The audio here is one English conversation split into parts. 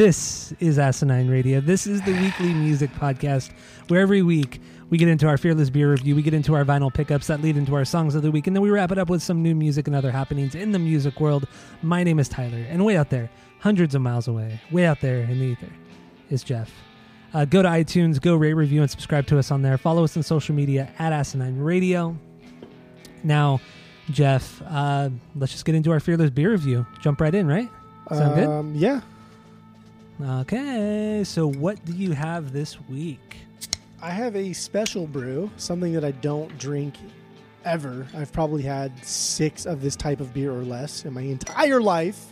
This is Asinine Radio. This is the weekly music podcast where every week we get into our fearless beer review, we get into our vinyl pickups that lead into our songs of the week, and then we wrap it up with some new music and other happenings in the music world. My name is Tyler, and way out there, hundreds of miles away, way out there in the ether, is Jeff. Uh, go to iTunes, go rate, review, and subscribe to us on there. Follow us on social media at Asinine Radio. Now, Jeff, uh, let's just get into our fearless beer review. Jump right in, right? Sound good? Um, yeah. Okay, so what do you have this week? I have a special brew, something that I don't drink ever. I've probably had six of this type of beer or less in my entire life.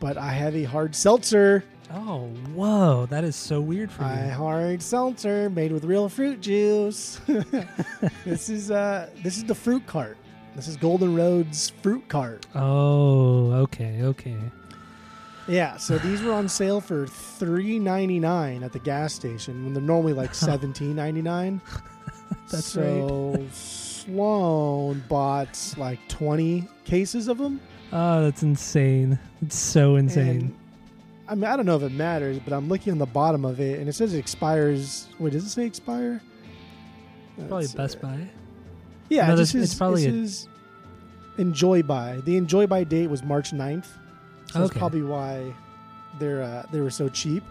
But I have a hard seltzer. Oh, whoa, that is so weird for me. A hard seltzer made with real fruit juice. this is uh this is the fruit cart. This is Golden Road's fruit cart. Oh, okay, okay. Yeah, so these were on sale for three ninety nine at the gas station when they're normally like seventeen ninety nine. That's so Sloan bought like twenty cases of them. Oh, that's insane. It's so insane. And, I mean, I don't know if it matters, but I'm looking on the bottom of it, and it says it expires. Wait, does it say expire? Probably Let's Best. Buy. Yeah, No, this- just it's is, probably it a- says enjoy by. The enjoy by date was March 9th. So that's probably why they're uh, they were so cheap.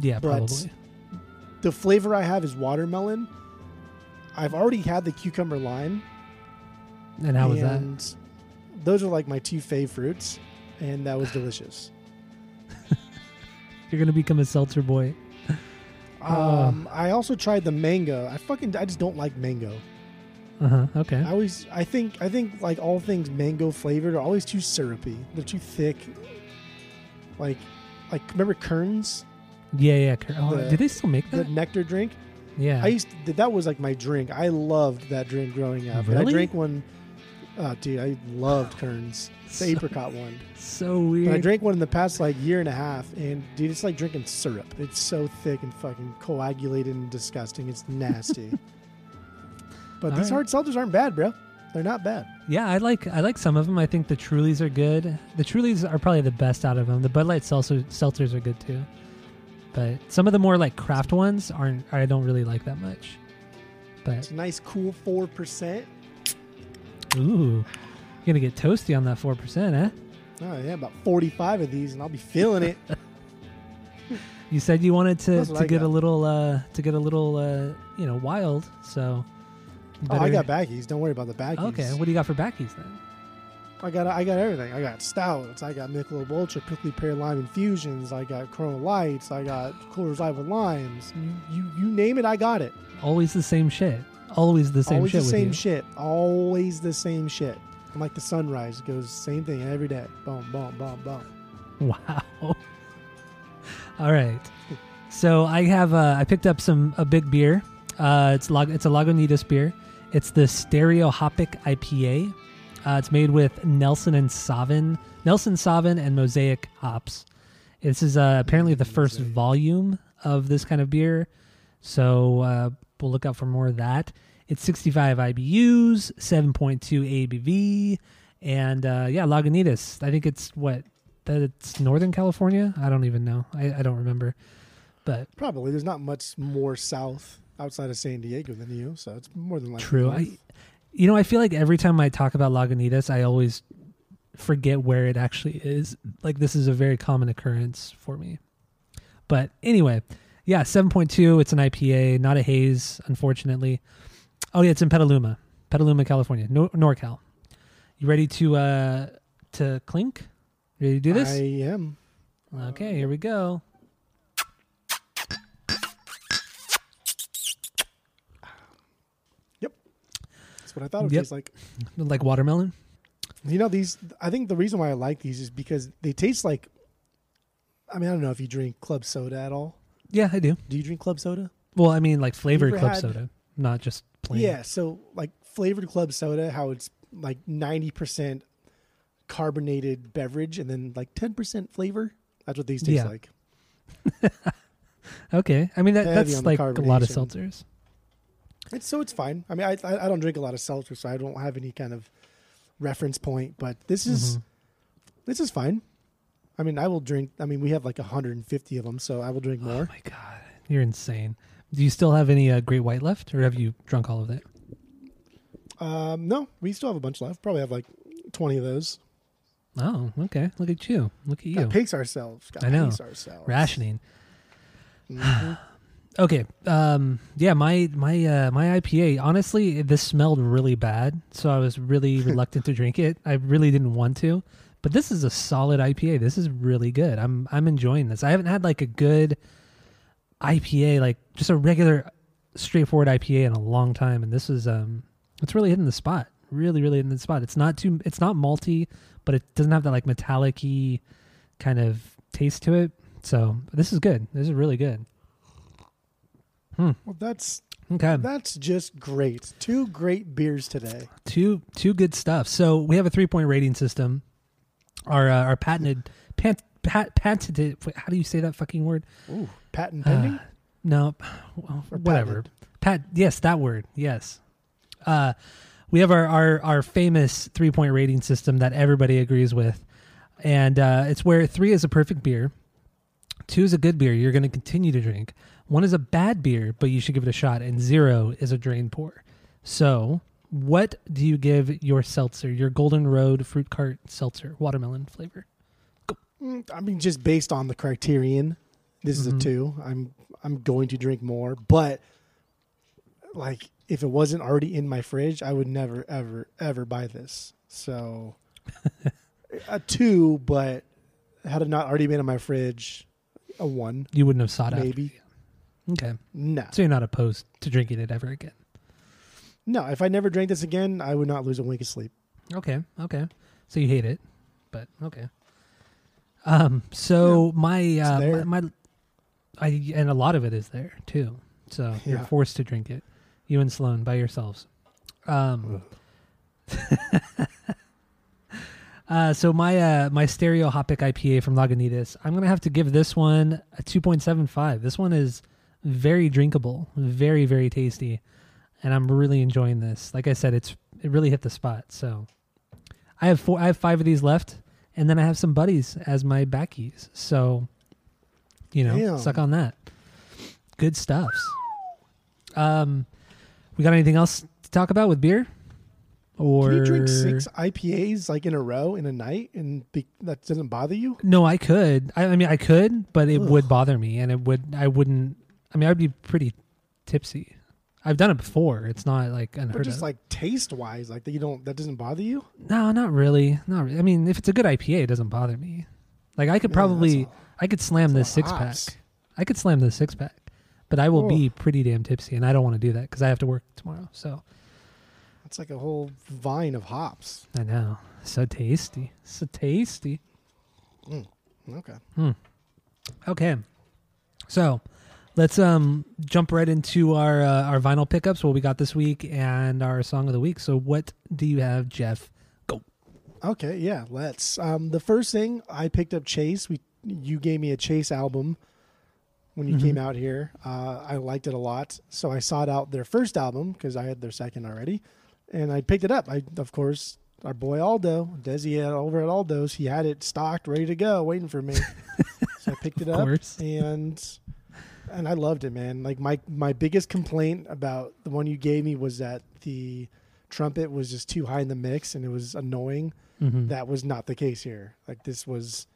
Yeah, But- probably. The flavor I have is watermelon. I've already had the cucumber lime, And how was that? those are like my two fave fruits, and that was delicious. You're gonna become a seltzer boy. Oh. Um, I also tried the mango. I fucking I just don't like mango. Uh huh. Okay. I always I think I think like all things mango flavored are always too syrupy. They're too thick. Like like remember Kern's, Yeah, yeah. cur- Oh, the- do they still make the that? nectar drink? yeah. I used to, that was like my drink. I loved that drink growing up. And I Really? drank one Oh dude, I loved Kern's. The So- apricot one. so But I drank one in the past like year and a half and dude it's like drinking syrup. It's so thick and fucking coagulated and disgusting. It's nasty. but All these right. hard seltzers aren't bad, bro. They're not bad. Yeah, I like I like some of them. I think the Trulies are good. The Trulies are probably the best out of them. The Bud Light seltzer, seltzers are good too. But some of the more like craft ones aren't. I don't really like that much. But It's a nice cool four percent. ooh, you're gonna get toasty on that four percent, eh? Oh yeah, about forty-five of these, and I'll be feeling it. You said you wanted to, to I get a little uh to get a little uh you know wild. So oh, I got baggies. Don't worry about the baggies. Okay, what do you got for backies then? I got I got everything. I got stouts. I got Michelob Ultra, prickly pear lime infusions. I got Corona Lights. I got Coors Light with limes. You you you name it, I got it. Always the same shit. Always the same Always shit the same shit. Always the same shit. I'm like the sunrise. It goes same thing every day. Boom, boom, boom, boom. Wow. All right. So I have uh, I picked up some a big beer. Uh, it's Lag- it's a Lagunitas beer. It's the Stereo Hopic IPA. Uh, it's made with Nelson and Sauvin, Nelson Sauvin and Mosaic hops. This is uh, apparently the first volume of this kind of beer. So uh, we'll look out for more of that. It's 65 IBUs, 7.2 ABV, and uh, yeah, Lagunitas. I think it's what that it's Northern California. I don't even know. I, I don't remember. But Probably. There's not much more south outside of San Diego than you, so it's more than likely. true. I, you know, I feel like every time I talk about Lagunitas, I always forget where it actually is. Like this is a very common occurrence for me. But anyway, yeah, seven point two. It's an IPA, not a haze, unfortunately. Oh yeah, it's in Petaluma, Petaluma, California, Nor- NorCal. You ready to uh to clink? Ready to do this? I am. Okay, here we go. That's what I thought it would Yep. like. Like watermelon. You know these. I think the reason why I like these is because they taste like. I mean, I don't know if you drink club soda at all. Yeah, I do. Do you drink club soda? Well, I mean, like flavored club had- soda, not just plain. Yeah. So like flavored club soda, how it's like ninety percent carbonated beverage and then like ten percent flavor. That's what these taste Yeah. like. Okay. I mean, that, that's like a lot of seltzers. It's so it's fine. I mean, I I, I don't drink a lot of seltzer, so I don't have any kind of reference point. But this is Mhm. this is fine. I mean, I will drink. I mean, we have like 150 of them, so I will drink more. Oh my god, you're insane. Do you still have any uh, Great White left, or have you drunk all of it? Um, no, we still have a bunch left. Probably have like 20 of those. Oh, okay. Look at you. Look at you. Gotta pace ourselves. Gotta I know. Pace ourselves. Rationing. Mhm. Okay. Um. Yeah. My my uh my IPA. Honestly, this smelled really bad, so I was really reluctant to drink it. I really didn't want to, but this is a solid IPA. This is really good. I'm I'm enjoying this. I haven't had like a good IPA, like just a regular, straightforward IPA in a long time, and this is um, it's really hitting the spot. Really, really hitting the spot. It's not too. It's not malty, but it doesn't have that like metallic-y kind of taste to it. So this is good. This is really good. Well, that's Okay. that's just great. Two great beers today. two two good stuff. So we have a three point rating system. Our uh, our patented pant, pat, patented. How do you say that fucking word? Ooh, patent pending. Uh, no, well, whatever. Pat. Yes, that word. Yes. Uh, we have our our our famous three point rating system that everybody agrees with, and uh, it's where three is a perfect beer, two is a good beer you're going to continue to drink, one is a bad beer but you should give it a shot, and zero is a drain pour. So, what do you give your seltzer, your Golden Road Fruit Cart seltzer, watermelon flavor? Mm, I mean, just based on the criterion, this is a Mhm. two. I'm I'm going to drink more, but like if it wasn't already in my fridge, I would never ever ever buy this. So a two, but had it not already been in my fridge, a one You wouldn't have sought out. maybe. Okay, No, so you're not opposed to drinking it ever again. no. If I never drank this again, I would not lose a wink of sleep. Okay, okay. So you hate it, but okay. Um. So my uh my, my I and a lot of it is there too. So you're forced to drink it. You and Sloan by yourselves. Um. uh. So my uh my stereo hopic IPA from Lagunitas. I'm gonna have to give this one a 2.75. This one is very drinkable, very very tasty, and I'm really enjoying this. Like I said, it's it really hit the spot. So I have four. I have five of these left, and then I have some buddies as my backies. So, you know, Damn. suck on that. Good stuffs. Um, we got anything else to talk about with beer? Or Can you drink six IPAs like in a row in a night, and be, that doesn't bother you? No, I could. I, I mean, I could, but it Ugh. would bother me, and it would. I wouldn't. I mean, I'd be pretty tipsy. I've done it before. It's not like But unheard just of. like taste wise, like that you don't that doesn't bother you. no, not really. Not. Really. I mean, if it's a good IPA, it doesn't bother me. Like I could Man, probably, I could slam this six pack. I could slam this six pack, but I will Oh. be pretty damn tipsy, and I don't want to do that because I have to work tomorrow. So It's like a whole vine of hops. I know, so tasty, so tasty. Okay. Hmm. Okay, so let's um jump right into our uh, our vinyl pickups. What we got this week and our song of the week. So what do you have, Jeff? Go. Okay, yeah, let's. Um, the first thing I picked up Chase. We you gave me a Chase album when you Mhm. came out here. Uh, I liked it a lot, so I sought out their first album because I had their second already, and I picked it up. I of course our boy Aldo Desi had over at Aldo's. He had it stocked, ready to go, waiting for me. so I picked it up course. and and I loved it, man. Like my my biggest complaint about the one you gave me was that the trumpet was just too high in the mix and it was annoying Mhm. that was not the case here. Like this was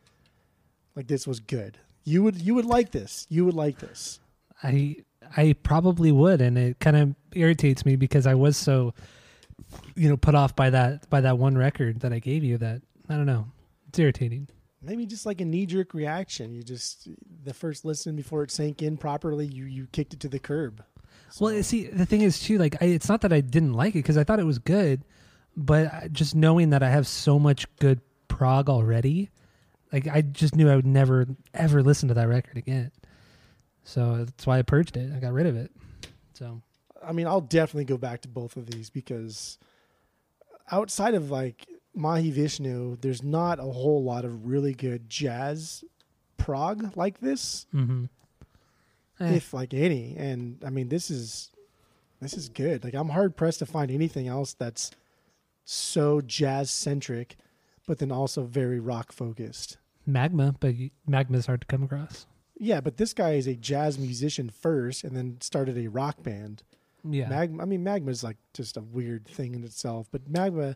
like this was good. You would you would like this. You would like this. I I probably would, and it kind of irritates me because I was so, you know, put off by that by that one record that I gave you. That I don't know, it's irritating. Maybe just like a knee jerk reaction. You just the first listen before it sank in properly, you you kicked it to the curb. Well, see, the thing is too, like, I, it's not that I didn't like it because I thought it was good, but just knowing that I have so much good prog already, like, I just knew I would never ever listen to that record again. So that's why I purged it. I got rid of it. So I mean, I'll definitely go back to both of these because outside of like Mahavishnu, there's not a whole lot of really good jazz prog like this, hmm Eh. if like any. And I mean, this is this is good. Like I'm hard pressed to find anything else that's so jazz centric, but then also very rock focused. magma, but you- magma's hard to come across. Yeah, but this guy is a jazz musician first, and then started a rock band. Yeah, Magma. I mean, magma is like just a weird thing in itself. But Magma,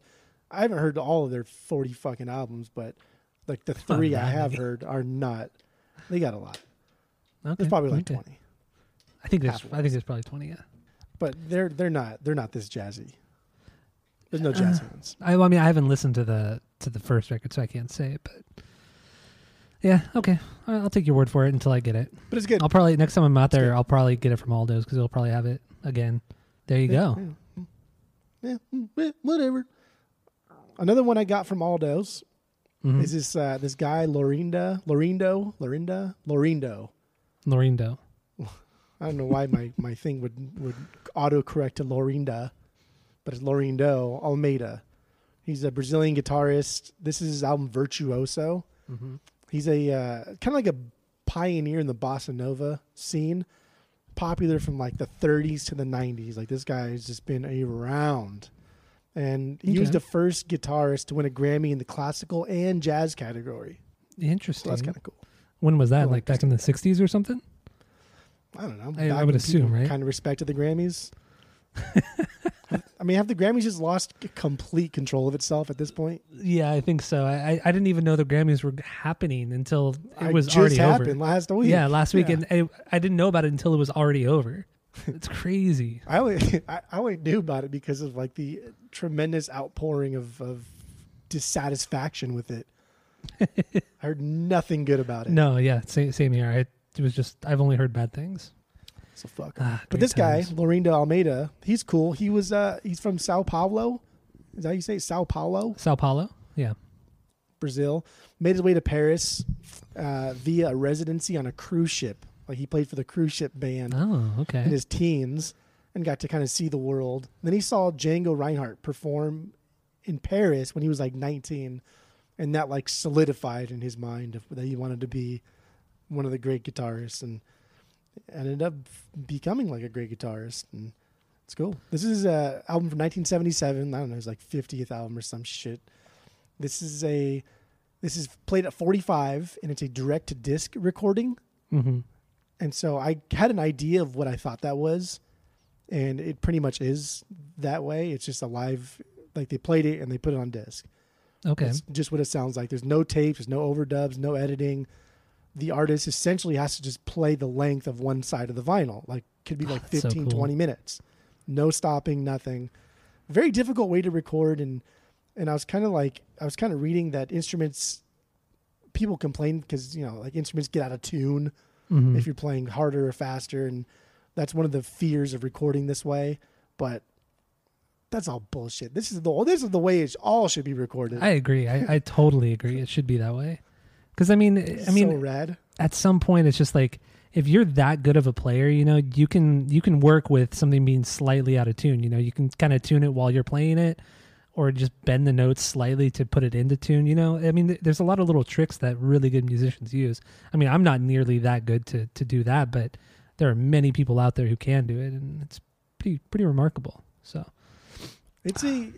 I haven't heard all of their forty fucking albums, but like the three I have many. heard are not. They got a lot. okay. There's probably like okay. twenty, I think there's. I think there's probably twenty. Yeah. but they're they're not they're not this jazzy. There's no jazz Uh, ones. I, well, I mean, I haven't listened to the to the first record, so I can't say. It. But yeah, okay, I'll take your word for it until I get it. But it's good. I'll probably next time I'm out It's there, good. I'll probably get it from Aldo's because he'll probably have it again. There you Yeah, go. Yeah, yeah, mm, whatever. Another one I got from Aldo's Mhm. is this uh, this guy Lorinda Lorindo Lorinda Lorindo. Lorindo. I don't know why my, my thing would would auto correct to Lorinda, but it's Laurindo Almeida. He's a Brazilian guitarist. This is his album Virtuoso. Mm-hmm. He's a uh, kind of like a pioneer in the bossa nova scene, popular from like the 30s to the 90s. Like this guy has just been around, and he was the first guitarist to win a Grammy in the classical and jazz category. So Interesting. that's kind of cool. when was that? Well, Like back in the '60s or something? I don't know. I- I would assume, right? Kind of respected the Grammys. I mean, have the Grammys just lost complete control of itself at this point? Yeah, I think so. I I, didn't even know the Grammys were happening until it was just already happened over. last week. Yeah, last week, Yeah. and I, I didn't know about it until it was already over. It's crazy. I only I, I only knew about it because of like the tremendous outpouring of, of dissatisfaction with it. I heard nothing good about it. No, yeah, same, same here. I, it was just I've only heard bad things. So fuck. Ah, but this guy, times. Laurindo Almeida, he's cool. He was uh he's from Sao Paulo. Is that how you say it? Sao Paulo? Sao Paulo. Yeah. Brazil, made his way to Paris uh, via a residency on a cruise ship. Like he played for the cruise ship band Oh, okay. in his teens and got to kind of see the world. Then he saw Django Reinhardt perform in Paris when he was like 19, and that like solidified in his mind that he wanted to be one of the great guitarists and ended up becoming like a great guitarist. And it's cool. This is a album from 1977. I don't know, it's like 50th album or some shit. This is a this is played at 45 and it's a direct to disc recording. hmm And so I had an idea of what I thought that was, and it pretty much is that way. It's just a live, like they played it and they put it on disc. Okay. It's just what it sounds like. There's no tapes, there's no overdubs, no editing. The artist essentially has to just play the length of one side of the vinyl. Like could be like so 15, cool. 20 minutes. No stopping, nothing. Very difficult way to record and and I was kind of like I was kind of reading that instruments people complain because you know like instruments get out of tune Mhm. if you're playing harder or faster and that's one of the fears of recording this way but that's all bullshit this is the this is the way it all should be recorded I agree. I, I totally agree. It should be that way. Because I mean, I mean, so rad at some point, it's just like if you're that good of a player, you know, you can you can work with something being slightly out of tune. You know, you can kind of tune it while you're playing it, or just bend the notes slightly to put it into tune. You know, I mean, th- there's a lot of little tricks that really good musicians use. I mean, I'm not nearly that good to to do that, but there are many people out there who can do it, and it's pretty pretty remarkable. So it's a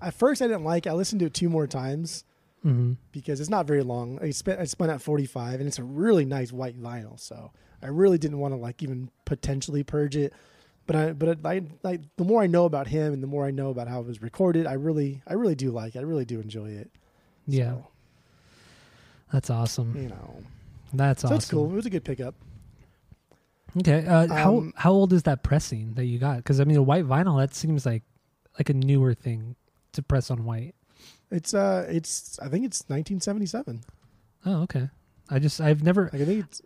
at first i didn't like it. i listened to it two more times mhm. because it's not very long i spent i spun at 45 and it's a really nice white vinyl so i really didn't want to like even potentially purge it but i but I, like the more i know about him and the more i know about how it was recorded i really i really do like it i really do enjoy it yeah, So, that's awesome. you know That's so awesome. it's cool it was a good pickup Okay. Uh, how Um, how old is that pressing that you got? Because I mean, a white vinyl that seems like like a newer thing to press on white. It's uh, it's I think it's 1977. Oh, okay. I just I've never Like I think it's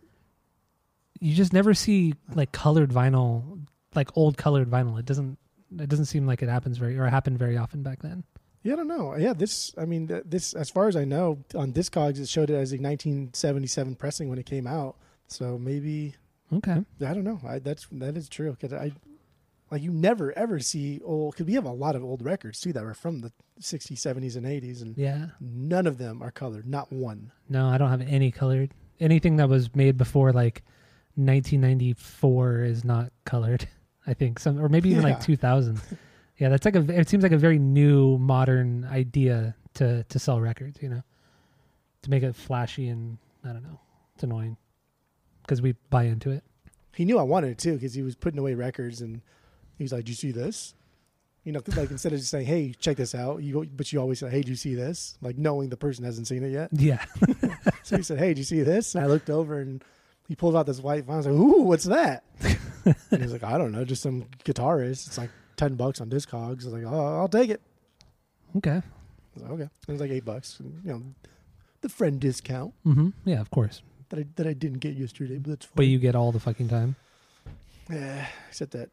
you just never see like colored vinyl, like old colored vinyl. It doesn't it doesn't seem like it happens very or happened very often back then. Yeah, I don't know. Yeah, this. I mean, this. As far as I know, on Discogs, it showed it as a 1977 pressing when it came out. So maybe Okay. I don't know. I, that's that is true because I like you never ever see old because we have a lot of old records too that were from the 60s, 70s, and 80s, and Yeah. none of them are colored. Not one. No, I don't have any colored. Anything that was made before like 1994 is not colored. I think some, or maybe even like 2000. yeah, that's like a. It seems like a very new, modern idea to to sell records. You know, to make it flashy and I don't know. It's annoying because we buy into it. He knew I wanted it too because he was putting away records and he was like, "Do you see this?" You know, like instead of just saying, "Hey, check this out," you go, but you always say, "Hey, do you see this?" Like knowing the person hasn't seen it yet. Yeah. So he said, "Hey, do you see this?" And I looked over and he pulled out this white vinyl. I was like, "Ooh, what's that?" and he's like, "I don't know, just some guitarist. It's like ten bucks on Discogs." I was like, "Oh, I'll take it." okay. I like, "Okay." It was like eight bucks. And, you know, the friend discount Mm-hmm. Yeah, of course. that I that I didn't get yesterday, but that's fine. But you get all the fucking time. Yeah, except that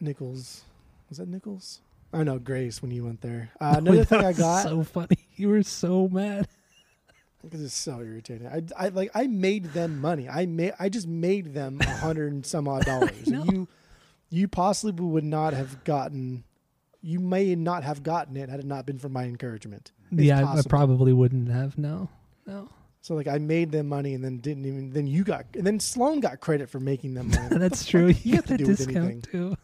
Nichols was that Nichols? I know Grace when you went there. Uh, another That thing I got So funny. You were so mad. because it's so irritating. I, I like I made them money. I made I just made them a hundred and some odd dollars. You you possibly would not have gotten. You may not have gotten it had it not been for my encouragement. It's yeah, I, I probably wouldn't have. No. No. So like I made them money and then didn't even. Then you got and then Sloan got credit for making them money. That's true. You got to the do with discount anything? too.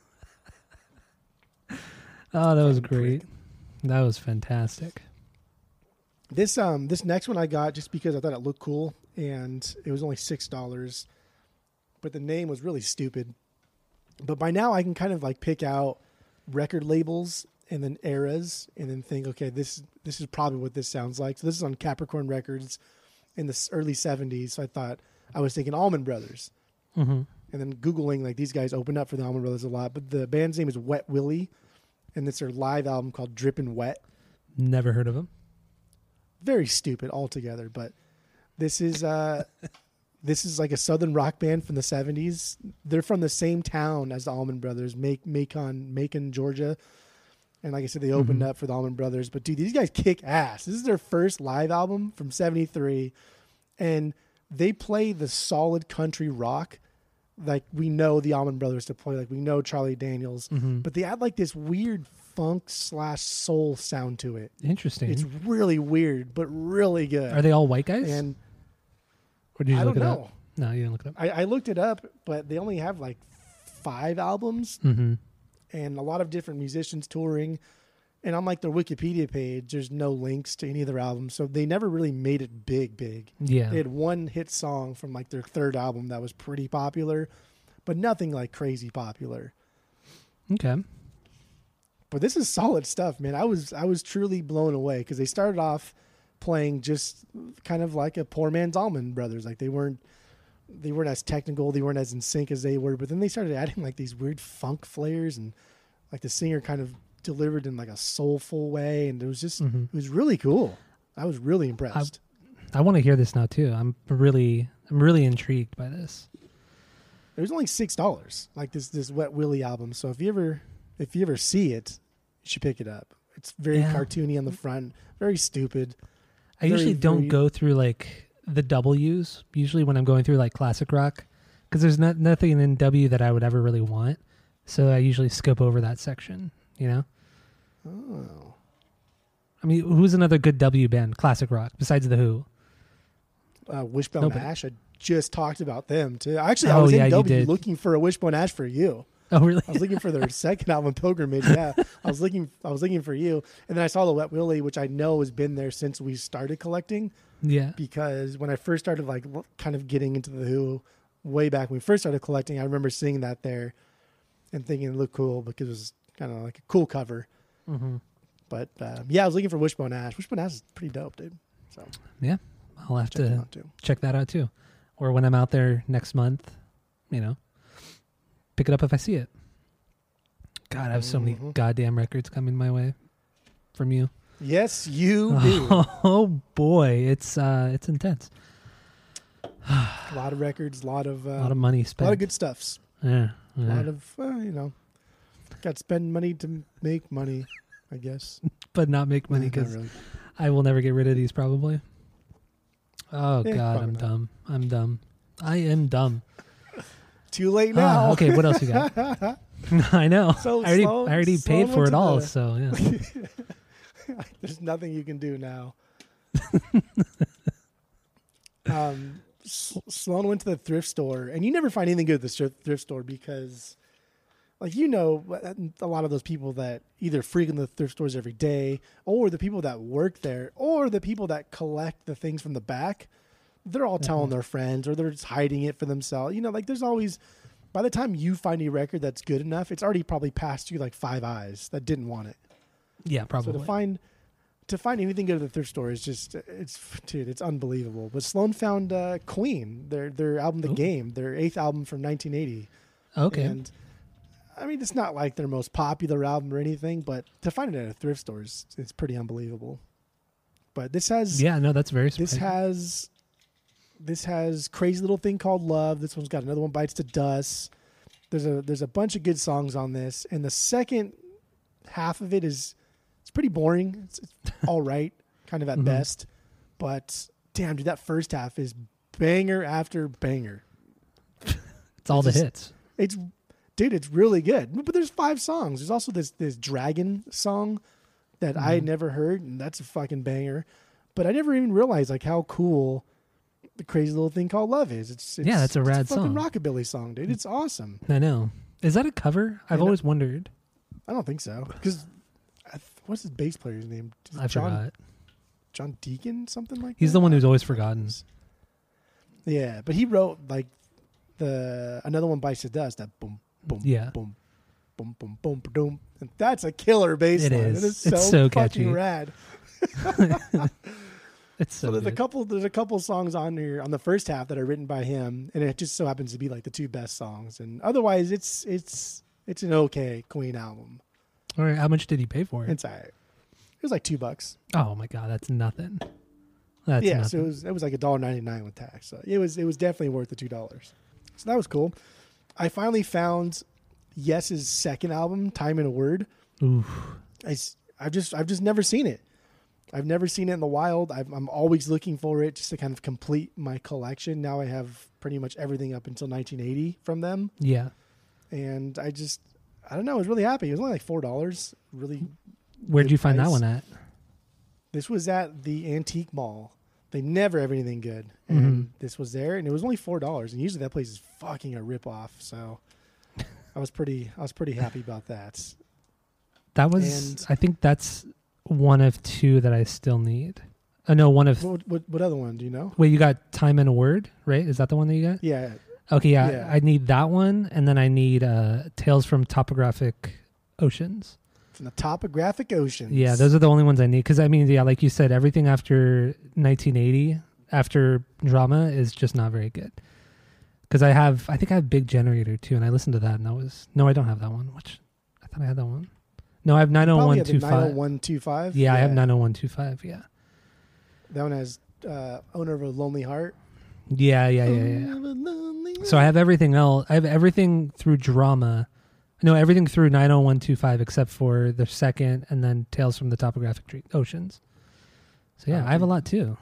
Oh, that was great. prick. That was fantastic. This um this next one I got just because I thought it looked cool and it was only six dollars, but the name was really stupid. But by now I can kind of like pick out record labels and then eras and then think, okay, this this is probably what this sounds like. So this is on Capricorn Records in the early '70s. So I thought I was thinking Allman Brothers, hmm and then googling like these guys opened up for the Allman Brothers a lot. But the band's name is Wet Willie, and it's their live album called Drippin' Wet Never heard of them. very stupid altogether. But this is uh, this is like a southern rock band from the '70s. They're from the same town as the Allman Brothers, Make Macon, Macon, Georgia. And like I said, they opened Mhm. up for the Allman Brothers. But dude, these guys kick ass. This is their first live album from '73, and they play the solid country rock like we know the Allman Brothers to play. Like we know Charlie Daniels, hmm but they add like this weird funk slash soul sound to it. Interesting. It's really weird, but really good. Are they all white guys? And or did you I look don't it know. up? No, you didn't look it up. I, I looked it up, but they only have like five albums hmm and a lot of different musicians touring. And on like their Wikipedia page, there's no links to any of their albums, so they never really made it big, big. Yeah. They had one hit song from like their third album that was pretty popular, but nothing like crazy popular. okay. But this is solid stuff, man. I was I was truly blown away because they started off playing just kind of like a poor man's Allman Brothers. Like they weren't they weren't as technical, they weren't as in sync as they were. But then they started adding like these weird funk flares and like the singer kind of delivered in like a soulful way, and it was just hmm it was really cool. I was really impressed. I want to hear this now too. I'm really, I'm really intrigued by this. it was only six dollars, like this this Wet Willie album. So if you ever if you ever see it, you should pick it up. It's very Yeah. cartoony on the front, very stupid. I Very, usually don't very- go through like the W's. Usually when I'm going through like classic rock, because there's not nothing in W that I would ever really want. So I usually skip over that section. You know. Oh. I mean, who's another good W band, classic rock, besides the Who? uh, Wishbone Nobody. Ash. I just talked about them too. Actually, I Oh, was yeah, in W looking for a Wishbone Ash for you. Oh, really? I was looking for their second album, Pilgrimage. Yeah, I was looking. I was looking for you, and then I saw the Wet Willie, which I know has been there since we started collecting. yeah. Because when I first started, like, kind of getting into the Who, way back when we first started collecting, I remember seeing that there, and thinking it looked cool because it was kind of like a cool cover. Hmm But uh, yeah, I was looking for Wishbone Ash. Wishbone Ash is pretty dope, dude. So yeah, I'll have check to check that out too. Or when I'm out there next month, you know, pick it up if I see it. God, I have so many Mhm. goddamn records coming my way from you. Yes, you do. Oh boy, it's uh it's intense. A lot of records, a lot of uh, a lot of money spent, a lot of good stuffs. Yeah, A lot of uh, you know, got to spend money to make money. I guess but not make money because really. I will never get rid of these probably. Oh Eh, God, I'm not. dumb. I'm dumb. I am dumb. too late Ah, now. okay, what else you got? I know. So I already, Sloan- I already paid for it all. the- So yeah. There's nothing you can do now. um, Sloan went to the thrift store, and you never find anything good at the thrift store because, like you know, a lot of those people that either frequent the thrift stores every day, or the people that work there, or the people that collect the things from the back, they're all telling their friends, or they're just hiding it for themselves. You know, like there's always. By the time you find a record that's good enough, it's already probably passed you like five eyes that didn't want it. Yeah, So probably. to find to find anything good at the thrift store is just it's dude, it's unbelievable. But Sloan found uh, Queen, their their album The Ooh. Game, their eighth album from 1980. okay. And I mean, it's not like their most popular album or anything, but to find it at a thrift store is it's pretty unbelievable. But this has yeah, no, that's very this has this has crazy little thing called love. This one's got another one bites to dust. There's a there's a bunch of good songs on this, and the second half of it is it's pretty boring. It's, it's all right, kind of at Mhm. best. But damn, dude, that first half is banger after banger. it's all the just- hits. It's dude, it's really good. But there's five songs. There's also this this dragon song that I had never heard, and that's a fucking banger. But I never even realized like how cool the crazy little thing called love is. It's, it's Yeah, that's a it's rad fucking song. rockabilly song, dude. It's awesome. I know. Is that a cover? I've Yeah, always wondered. I don't think so because what's his bass player's name? I John forgot. John Deacon something like that? He's that? the one who's always forgotten. Yeah, but he wrote like the another one bites the dust. That boom boom Yeah. boom boom boom boom boom. And that's a killer bass It line. is. It is so, It's so fucking catchy. rad. It's So so, there's a couple there's a couple songs on here on the first half that are written by him, and it just so happens to be like the two best songs. And otherwise, it's it's it's an okay Queen album. All right, how much did he pay for it? It's alright. It was like two bucks. oh my god, that's nothing. That's yeah, nothing. so it was it was like a dollar ninety nine with tax. So it was it was definitely worth the two dollars. So that was cool. I finally found Yes's second album, Time and a Word. Oof. I, have just I've just never seen it. I've never seen it in the wild. I've, I'm always looking for it just to kind of complete my collection. Now I have pretty much everything up until 1980 from them, Yeah. and I just I don't know. I was really happy. It was only like four dollars. Really, Where did you find that one at? this was at the antique mall. They never have anything good, and Mhm. this was there, and it was only four dollars. And usually that place is fucking a rip off. So I was pretty I was pretty happy about that. That was. And- I think that's one of two that I still need. Uh, no, one of. What, what what other one do you know? Wait, you got time and a word, right? Is that the one that you got? Yeah, Okay, yeah, Yeah. I need that one, and then I need uh, Tales from Topographic Oceans. From the topographic oceans. Yeah, those are the only ones I need. Because I mean, yeah, like you said, everything after 1980, after drama, is just not very good. Because I have, I think I have Big Generator too, and I listened to that, and that was no, I don't have that one. Which I thought I had that one. No, I have Probably have the 90125. 90125. Yeah, I have 90125. Yeah, That one has uh, owner of a lonely heart. yeah, yeah, yeah, yeah. Owner of a lonely So I have everything else. I have everything through drama. No, everything through 90125 except for the second and then Tales from the Topographic Tre- Oceans. So yeah, I have a lot too.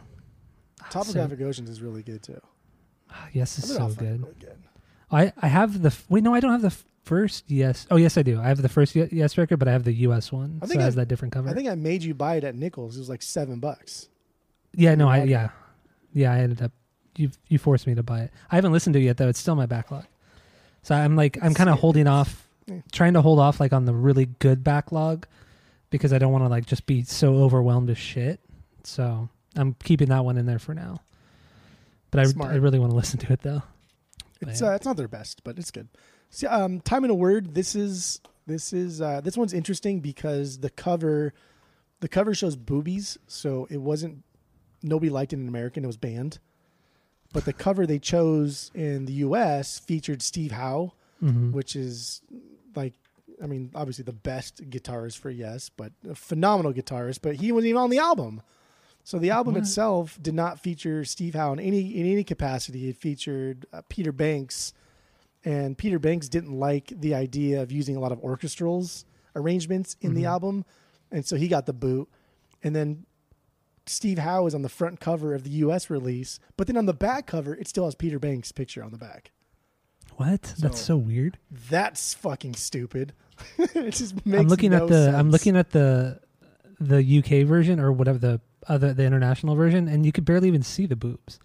Ah, so- Topographic oceans is really good too. yes, it's so good. really good. I I have the f- wait. No, I don't have the f- first. Yes. Oh, yes, I do. I have the first Ye- yes record, but I have the U.S. one. I so think it has that different cover. I think I made you buy it at Nichols. It was like seven bucks. yeah. No. I Right. yeah. Yeah. I ended up. You you forced me to buy it. I haven't listened to it yet though. It's still my backlog. So I'm like I'm kind of holding off, Yeah. trying to hold off like on the really good backlog, because I don't want to like just be so overwhelmed with shit. So I'm keeping that one in there for now. But I Smart. I really want to listen to it though. It's uh, it's not their best, but it's good. See, um, time and a word. This is this is uh, this one's interesting because the cover, the cover shows boobies, so it wasn't nobody liked it in American. It was banned, but the cover they chose in the U.S. featured Steve Howe, hmm which is like, I mean, obviously the best guitarist for Yes, but a phenomenal guitarist. But he wasn't even on the album, So the album What? itself did not feature Steve Howe in any in any capacity. It featured uh, Peter Banks, and Peter Banks didn't like the idea of using a lot of orchestrals arrangements in the Mhm. album, and so he got the boot. And then Steve Howe is on the front cover of the U.S. release, but then on the back cover, it still has Peter Banks' picture on the back. What? That's So- so weird. That's fucking stupid. it just makes I'm looking no at the I'm looking at the the UK version or whatever the other the international version, and you could barely even see the boobs.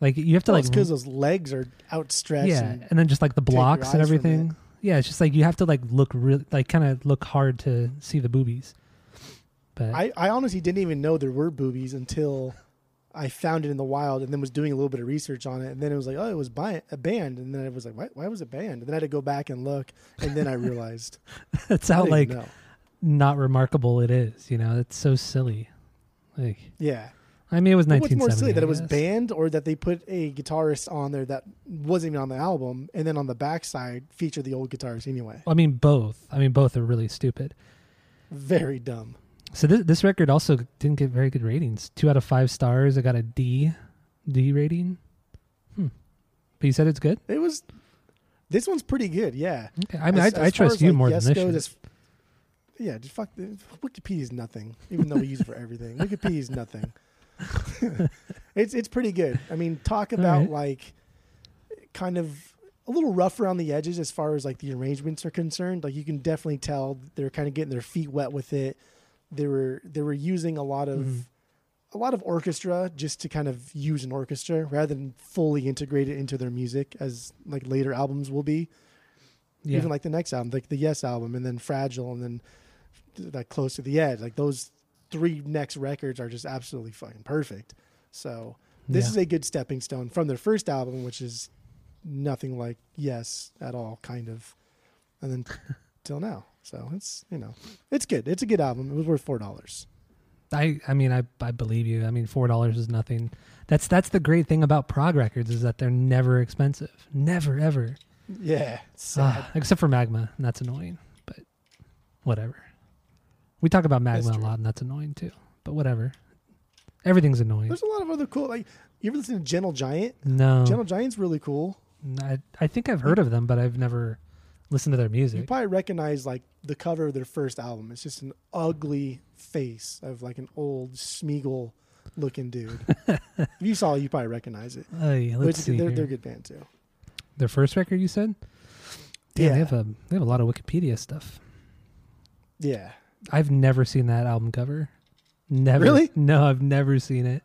Like you have to Well, like because those legs are outstretched. yeah, and- and then just like the blocks and everything. Yeah, it's just like you have to like look really like kind of look hard to see the boobies. But I, I honestly didn't even know there were boobies until I found it in the wild and then was doing a little bit of research on it. And then it was like, oh, it was bi- a band. And then I was like, why, why was it banned? And then I had to go back and look. And then I realized. that's how like know. not remarkable it is. You know, it's so silly. Like Yeah. I mean, it was what's 1970. more silly, that it was banned or that they put a guitarist on there that wasn't even on the album. And then on the backside featured the old guitarist anyway. I mean, both. I mean, both are really stupid. Very dumb. So this this record also didn't get very good ratings. Two out of five stars. I got a D, D rating. Hmm. But you said it's good. It was. This one's pretty good. Yeah. Okay. I mean, As- I, as I trust you like, more Yes than this. goes, yeah, just fuck. Wikipedia is nothing, even though we use it for everything. Wikipedia is nothing. it's it's pretty good. I mean, talk about right. like kind of a little rough around the edges as far as like the arrangements are concerned. Like you can definitely tell they're kind of getting their feet wet with it. They were they were using a lot of Mhm. a lot of orchestra just to kind of use an orchestra rather than fully integrate it into their music as like later albums will be yeah. even like the next album, like the Yes album, and then Fragile, and then like Close to the Edge. Like those three next records are just absolutely fucking perfect. So this Yeah. is a good stepping stone from their first album, which is nothing like Yes at all, kind of, and then till now. So it's you know it's good. It's a good album. It was worth four dollars. I I mean I I believe you. I mean four dollars is nothing. That's that's the great thing about prog records is that they're never expensive. Never ever. Yeah. Ah, except for Magma, and that's annoying. But whatever. We talk about Magma a lot, and that's annoying too. But whatever. Everything's annoying. There's a lot of other cool. Like you ever listen to Gentle Giant? No, Gentle Giant's really cool. I I think I've heard of them, but I've never listened to their music. You probably recognize like the cover of their first album. It's just an ugly face of like an old Smeagol looking dude. if you saw it, you probably recognize it. Hey, But let's see. they're, they're a good band too. Their first record, you said? Damn, Yeah. they have a they have a lot of Wikipedia stuff. Yeah. I've never seen that album cover. Never. Really? No, I've never seen it.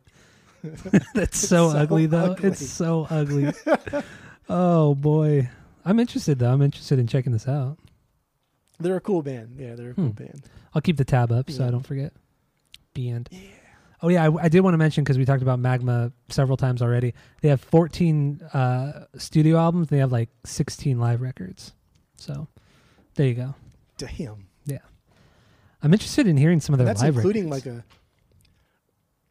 That's so, so ugly, though. ugly. It's so ugly. oh boy, I'm interested though. I'm interested in checking this out. They're a cool band. Yeah, they're a cool Hmm. band. I'll keep the tab up so I Yeah. don't forget. Band. Yeah. Oh yeah, I, I did want to mention because we talked about Magma several times already. They have 14 uh, studio albums. They have like 16 live records. So there you go. Damn. Yeah. I'm interested in hearing some of their That's live including records. like a.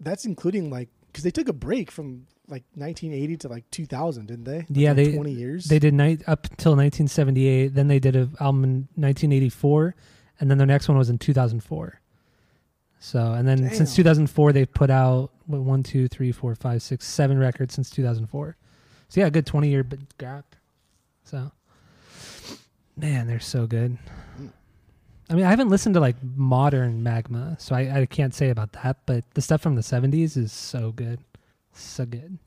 That's including like because they took a break from like 1980 to like 2000, didn't they? Like, Yeah, they- 20 years. They did night up until 1978. Then they did an album in 1984, and then their next one was in 2004. So, and then since 2004, they've put out what, one, two, three, four, five, six, seven records since 2004. So yeah, a good 20 year gap. So, man, they're so good. I mean, I haven't listened to like modern Magma, so I, I can't say about that. But the stuff from the 70s is so good, so good.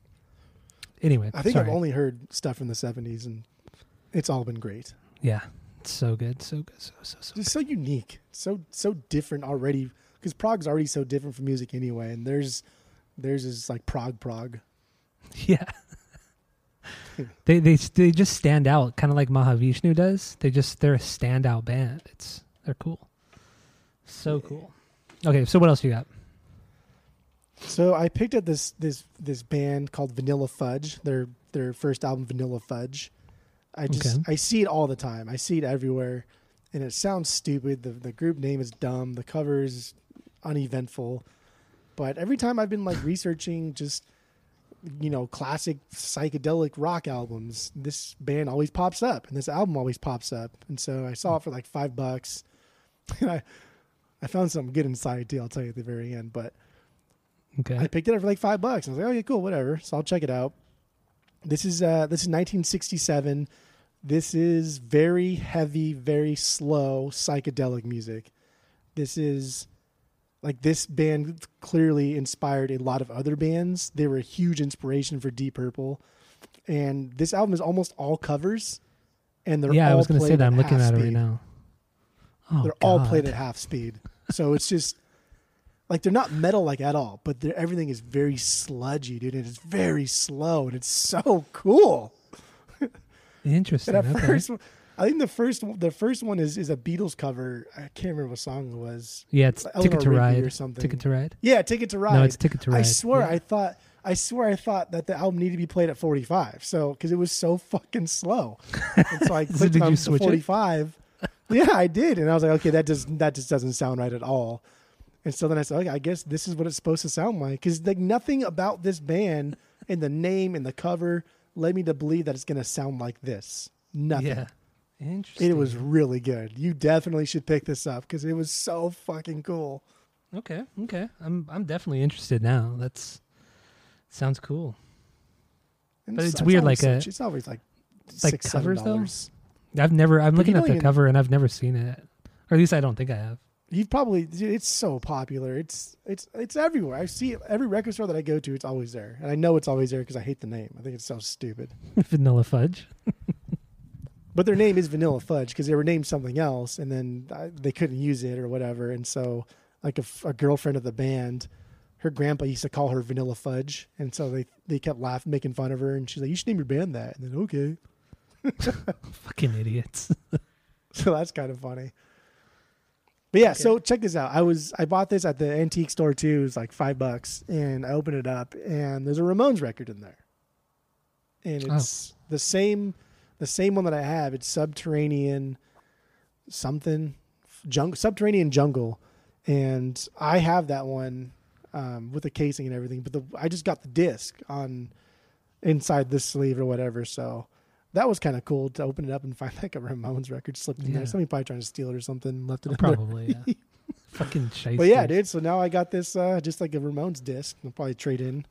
Anyway, I think sorry. I've only heard stuff from the 70s, and it's all been great. Yeah, it's so good, so good, so so so. It's so unique, so so different already. Because prog's already so different from music anyway, and there's theirs is like prog prog. Yeah. they they they just stand out, kind of like Mahavishnu does. They just they're a standout band. It's they're cool, so cool. Okay, so what else you got? So I picked up this this this band called Vanilla Fudge. Their their first album, Vanilla Fudge. I just Okay. I see it all the time. I see it everywhere, and it sounds stupid. The the group name is dumb. The cover is uneventful, but every time I've been like researching just you know classic psychedelic rock albums, this band always pops up, and this album always pops up. And so I saw it for like five bucks, and I I found something good inside too. I'll tell you at the very end, but Okay. I picked it up for like five bucks. I was like, okay, cool, whatever. So I'll check it out. This is uh this is 1967. This is very heavy, very slow psychedelic music. This is like this band clearly inspired a lot of other bands. They were a huge inspiration for Deep Purple. And this album is almost all covers and they're yeah, I was going to say that. I'm looking at it right now. Oh, they're all played at half speed. So it's just like they're not metal like at all, but everything is very sludgy, dude. And it's very slow and it's so cool. Interesting. And okay. first, I think the first the first one is is a Beatles cover. I can't remember what song it was. yeah, it's Eleanor Ticket to Rigby Ride or something. Ticket to Ride. Yeah, Ticket to Ride. No, it's Ticket to Ride. I swear, Yeah. I thought. I swear, I thought that the album needed to be played at 45. So, because it was so fucking slow, and so I So clicked did on you the switch it? 45. yeah, I did, and I was like, okay, that just that just doesn't sound right at all. And so then I said, okay, I guess this is what it's supposed to sound like, because like nothing about this band and the name and the cover led me to believe that it's going to sound like this. Nothing. Yeah. Interesting. It was really good. You definitely should pick this up because it was so fucking cool. okay. Okay. I'm I'm definitely interested now. That's sounds cool. And But it's weird, like a- uh, it's always like like six, covers, though? I've never. I'm But looking at the cover and I've never seen it, or at least I don't think I have. You've probably it's so popular. It's it's it's everywhere. I see it every record store that I go to. It's always there, and I know it's always there because I hate the name. I think it's so stupid. Vanilla Fudge. But their name is Vanilla Fudge because they were named something else, and then uh, they couldn't use it or whatever. And so, like a girlfriend of the band, her grandpa used to call her Vanilla Fudge, and so they they kept laughing, making fun of her, and she's like, "You should name your band that." And then okay, Fucking idiots. so that's kind of funny. But yeah, so check this out. I was I bought this at the antique store too. It was like five bucks, and I opened it up, and there's a Ramones record in there, and Oh. it's the same, the same one that I have. It's Subterranean, something, jung, Subterranean Jungle, and I have that one um, with the casing and everything. But the I just got the disc on inside this sleeve or whatever, so. That was kind of cool to open it up and find like a Ramones record slipped in Yeah. there. Somebody probably trying to steal it or something, left it in there. Probably. Yeah. Fucking shite. But yeah, dude. So now I got this, uh, just like a Ramones disc. I'll probably trade in.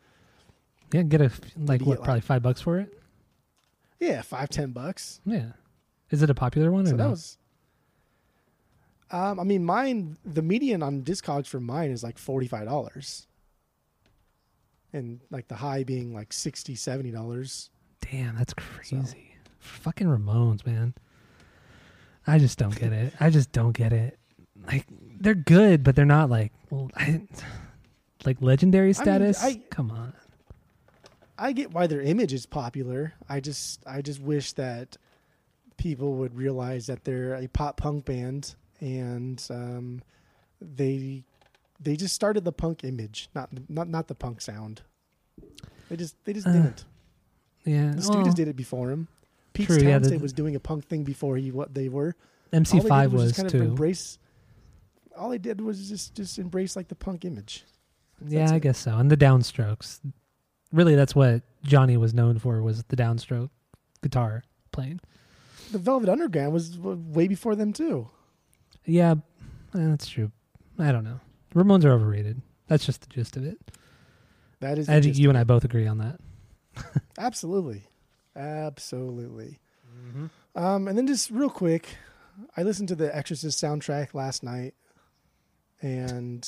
Yeah, get a like what? Probably like- five bucks for it. Yeah, five, ten bucks. Yeah. Is it a popular one or So that no? was. Um, I mean, mine. The median on Discogs for mine is like forty five dollars, and like the high being like 60 dollars. Damn, that's crazy. Fucking Ramones, man. I just don't get it. I just don't get it. Like they're good, but they're not like well, I, like legendary status. I- Come on. I get why their image is popular. I just, I just wish that people would realize that they're a pop punk band and um, they, they just started the punk image, not, not, not the punk sound. They just, they just Uh, didn't. Yeah. The well, Stooges did it before him. Pete True, yeah, the- was doing a punk thing before he what they were. MC5 all they did was, just kind too. of embrace. All they did was just just embrace like the punk image. yeah, that's I it. guess so. And the downstrokes. Really, that's what Johnny was known for was the downstroke guitar playing. The Velvet Underground was way before them too. Yeah, eh, that's true. I don't know. Ramones are overrated. That's just the gist of it. That is I think you and I both agree on that. absolutely, absolutely. Um, and then just real quick, I listened to the Exorcist soundtrack last night, and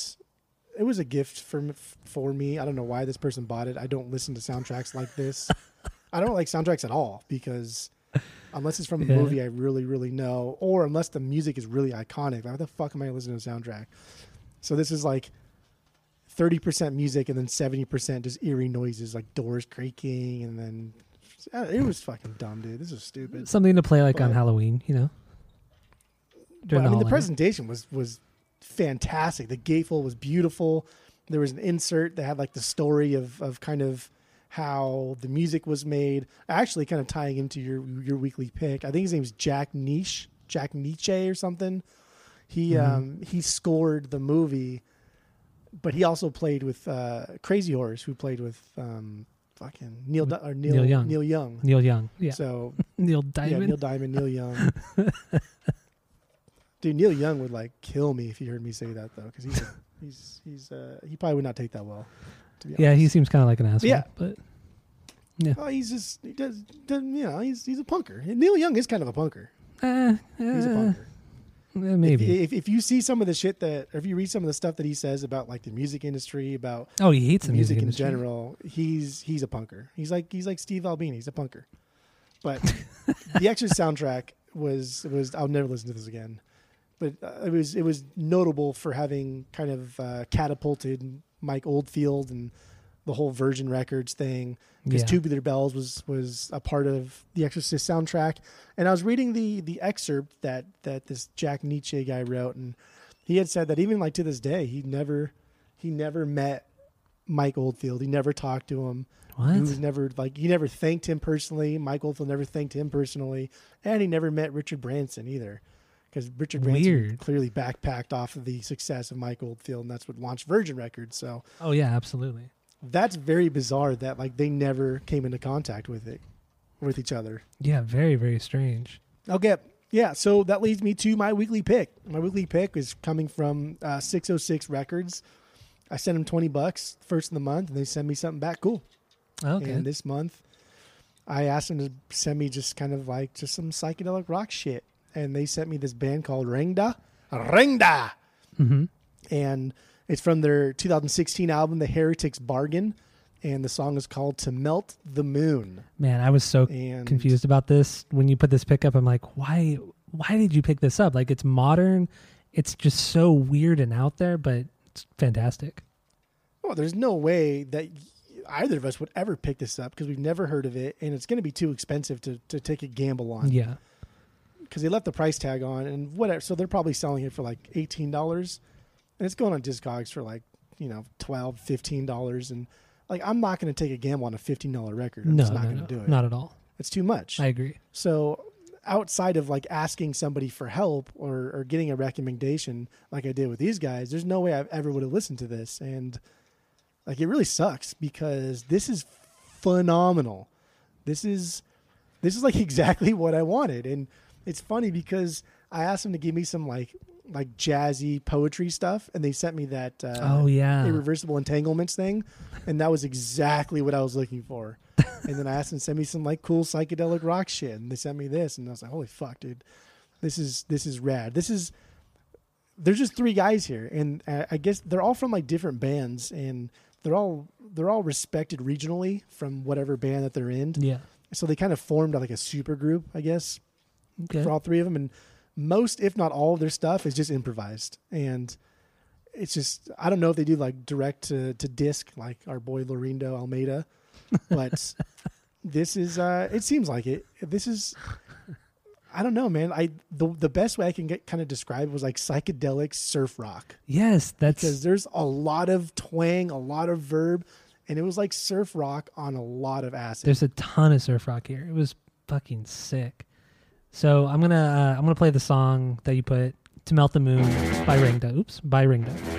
it was a gift for for me. I don't know why this person bought it. I don't listen to soundtracks like this. I don't like soundtracks at all because unless it's from a Yeah. movie I really really know, or unless the music is really iconic, why the fuck am I listening to a soundtrack? So this is like. 30% music and then 70% just eerie noises like doors creaking and then it was fucking dumb dude this is stupid Something to play like on Halloween, you know. But, I mean, the holiday. presentation was was fantastic. The gatefold was beautiful. There was an insert that had like the story of of kind of how the music was made. Actually, kind of tying into your your weekly pick. I think his name's Jack Niche, Jack Nitzsche or something. He Mhm. um he scored the movie, but he also played with uh, Crazy Horse, who played with um fucking Neil Di- or Neil Neil Young. Neil Young. Neil Young. Yeah. So Neil Diamond. yeah, Neil Diamond, Neil Young. Dude, Neil Young would like kill me if he heard me say that though, because he's he's he's uh, he probably would not take that well. Yeah, he seems kind of like an asshole. Yeah. but yeah, Oh, he's just he does, does you know he's he's a punker. And Neil Young is kind of a punker. uh, He's a uh, punker. Maybe. If, if, if you see some of the shit that, or if you read some of the stuff that he says about like the music industry, about oh, he hates the music, music, in general, he's he's a punker. He's like he's like Steve Albini. He's a punker. But the extra soundtrack was was I'll never listen to this again. But uh, it was it was notable for having kind of uh, catapulted Mike Oldfield and the whole Virgin Records thing because Yeah. Tubular Bells was was a part of the Exorcist soundtrack. And I was reading the the excerpt that that this Jack Nitzsche guy wrote, and he had said that even like to this day, he never he never met Mike Oldfield. He never talked to him. What? He was never like he never thanked him personally. Mike Oldfield never thanked him personally, and he never met Richard Branson either, because Richard Branson Weird. clearly backpacked off of the success of Mike Oldfield, and that's what launched Virgin Records. So Oh yeah, absolutely. That's very bizarre that like they never came into contact with it with each other. Yeah, very very strange. Okay. Yeah, so that leads me to my weekly pick. My weekly pick is coming from uh, 606 Records. I sent them 20 bucks first of the month, and they send me something back cool. Okay. And this month, I asked them to send me just kind of like just some psychedelic rock shit. And they sent me this band called Rengda. Rengda! hmm And it's from their 2016 album, The Heretic's Bargain. And the song is called To Melt the Moon. Man, I was so And confused about this when you put this pickup. I'm like, why? Why did you pick this up? Like, it's modern. It's just so weird and out there, but it's fantastic. Well, there's no way that either of us would ever pick this up because we've never heard of it, and it's going to be too expensive to, to take a gamble on. Yeah. Because they left the price tag on, and whatever. So they're probably selling it for like eighteen dollars, and it's going on Discogs for like you know 12 15 dollars, and like I'm not going to take a gamble on a fifteen dollar record. I'm no, just not no, going no, to do it. not at all. It's too much. I agree. So outside of like asking somebody for help or, or getting a recommendation like I did with these guys, there's no way I ever would have listened to this. And like it really sucks because this is phenomenal. This is this is like exactly what I wanted. And it's funny because I asked them to give me some like like jazzy poetry stuff and they sent me that uh, oh yeah. irreversible entanglements thing, and that was exactly what I was looking for. and then I asked them to send me some like cool psychedelic rock shit, and they sent me this, and I was like, "Holy fuck, dude, this is this is rad. This is." There's just three guys here, and I guess they're all from like different bands, and they're all they're all respected regionally from whatever band that they're in. yeah. So they kind of formed like a super group, I guess, Okay. for all three of them, and most, if not all, of their stuff is just improvised, and it's just I don't know if they do like direct to, to disc like our boy Laurindo Almeida, but this is uh it seems like it. This is I don't know, man. I the the best way I can get kind of describe was like psychedelic surf rock yes, that's because there's a lot of twang, a lot of verb, and it was like surf rock on a lot of acid. there's a ton of surf rock here. It was fucking sick. So I'm gonna uh, I'm gonna play the song that you put to melt the moon by Ringda. Oops, by Ringda.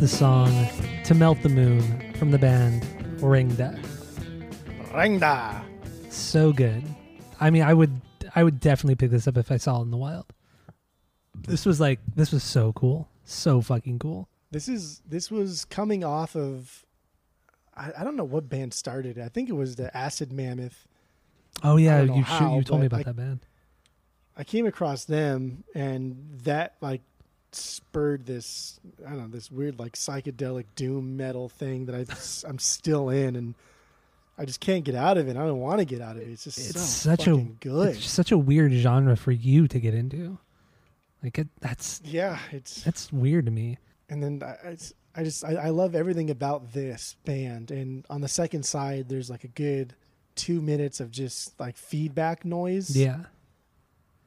The song To Melt the Moon from the band Ringda. Rangda. So good. I mean, I would I would definitely pick this up if I saw it in the wild. This was like this was so cool. So fucking cool. This is this was coming off of I, I don't know what band started. I think it was the Acid Mammoth. Oh yeah, you how, you told me about that band. I came across them and that like spurred this I don't know this weird like psychedelic doom metal thing that I I'm still in and I just can't get out of it. I don't want to get out of it. It's just It's so such a good. It's such a weird genre for you to get into. Like it, that's yeah, it's that's weird to me. and then I, I just I, I love everything about this band. And on the second side, there's like a good two minutes of just like feedback noise. Yeah.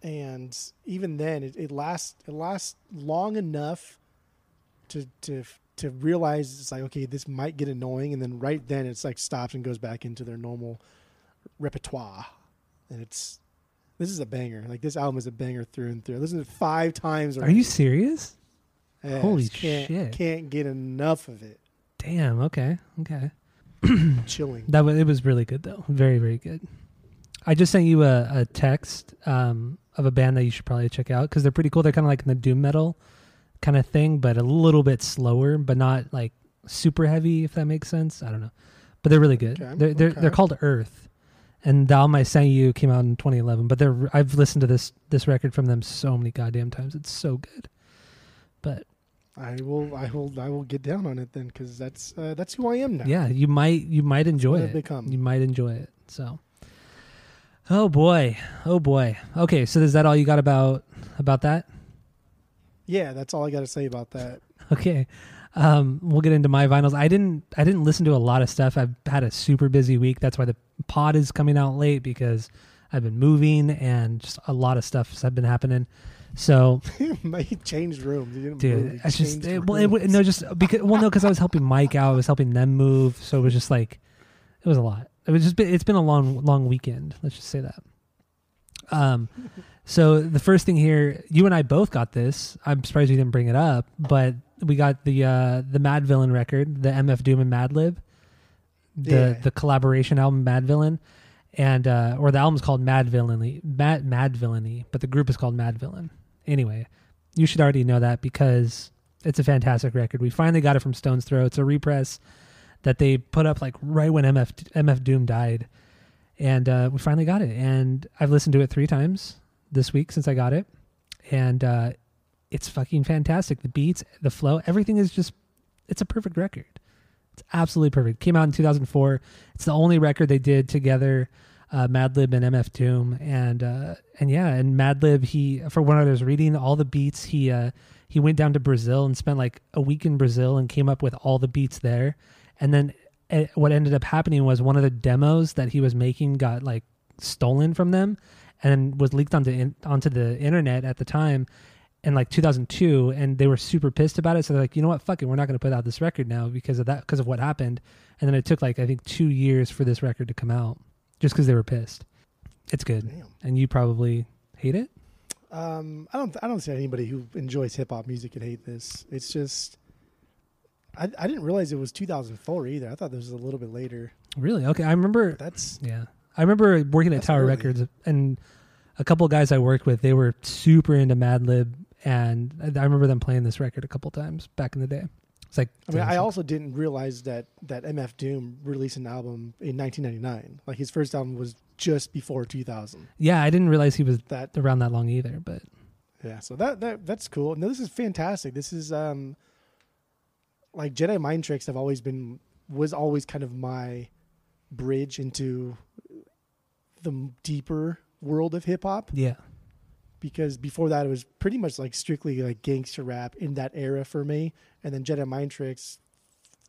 And even then, it, it lasts it lasts long enough to to to realize it's like okay, this might get annoying, and then right then it's like stops and goes back into their normal repertoire, and it's. This is a banger. Like this album is a banger through and through. Listen to it five times. Are you serious? Holy can't, shit. Can't get enough of it. Damn. Okay. Okay. Chilling. That was it was really good though. Very very good. I just sent you a, a text um, of a band that you should probably check out because they're pretty cool. They're kind of like in the doom metal kind of thing, but a little bit slower, but not like super heavy. If that makes sense, I don't know, but they're really good. Okay, They're they're okay. they're called Earth, and the album I sent you came out in 2011. But they're I've listened to this this record from them so many goddamn times. It's so good. But I will. I will. I will get down on it then because that's uh, that's who I am now. yeah, you might you might enjoy it. Become. You might enjoy it. So, oh boy, oh boy. Okay, so is that all you got about about that? Yeah, that's all I got to say about that. Okay, um, we'll get into my vinyls. I didn't I didn't listen to a lot of stuff. I've had a super busy week. That's why the pod is coming out late because I've been moving and just a lot of stuff has been happening. So, he changed rooms. He didn't dude, move. It's just it, well, it, no, just because well, no, because I was helping Mike out. I was helping them move, so it was just like it was a lot. It was just been, it's been a long long weekend. Let's just say that. Um, so the first thing here, you and I both got this. I'm surprised you didn't bring it up, but we got the uh the Madvillain record, the MF Doom and Madlib, the Yeah. the collaboration album Madvillain, and uh or the album's called Madvillainy, Mad Madvillainy, but the group is called Madvillain. Anyway, you should already know that because it's a fantastic record. We finally got it from Stone's Throw. It's a repress that they put up like right when MF MF Doom died, and uh, we finally got it. And I've listened to it three times this week since I got it, and uh, it's fucking fantastic. The beats, the flow, everything is just it's a perfect record. It's absolutely perfect. Came out in 2004. It's the only record they did together. Uh, Madlib and MF Doom, and uh, and yeah, and Madlib. He for when I was reading all the beats, he uh, he went down to Brazil and spent like a week in Brazil and came up with all the beats there. And then eh, what ended up happening was one of the demos that he was making got like stolen from them and was leaked onto in, onto the internet at the time in like 2002 and they were super pissed about it so they're like you know what fuck it we're not going to put out this record now because of that because of what happened and then it took like i think two years for this record to come out just because they were pissed it's good Damn. and you probably hate it Um, I don't. I don't see anybody who enjoys hip hop music and hate this. It's just. I, I didn't realize it was 2004 either. I thought this was a little bit later. really okay i remember That's Yeah. I remember working at Tower early. Records and a couple of guys I worked with, they were super into Madlib and I I remember them playing this record a couple times back in the day. It's like I mean, I also didn't realize that that MF Doom released an album in 1999. Like his first album was just before 2000. Yeah, I didn't realize he was That around that long either, but yeah, so that that that's cool. No, this is fantastic. This is um like Jedi Mind Tricks have always been was always kind of my bridge into the deeper world of hip hop yeah. because before that it was pretty much like strictly like gangster rap in that era for me. And then Jedi Mind Tricks,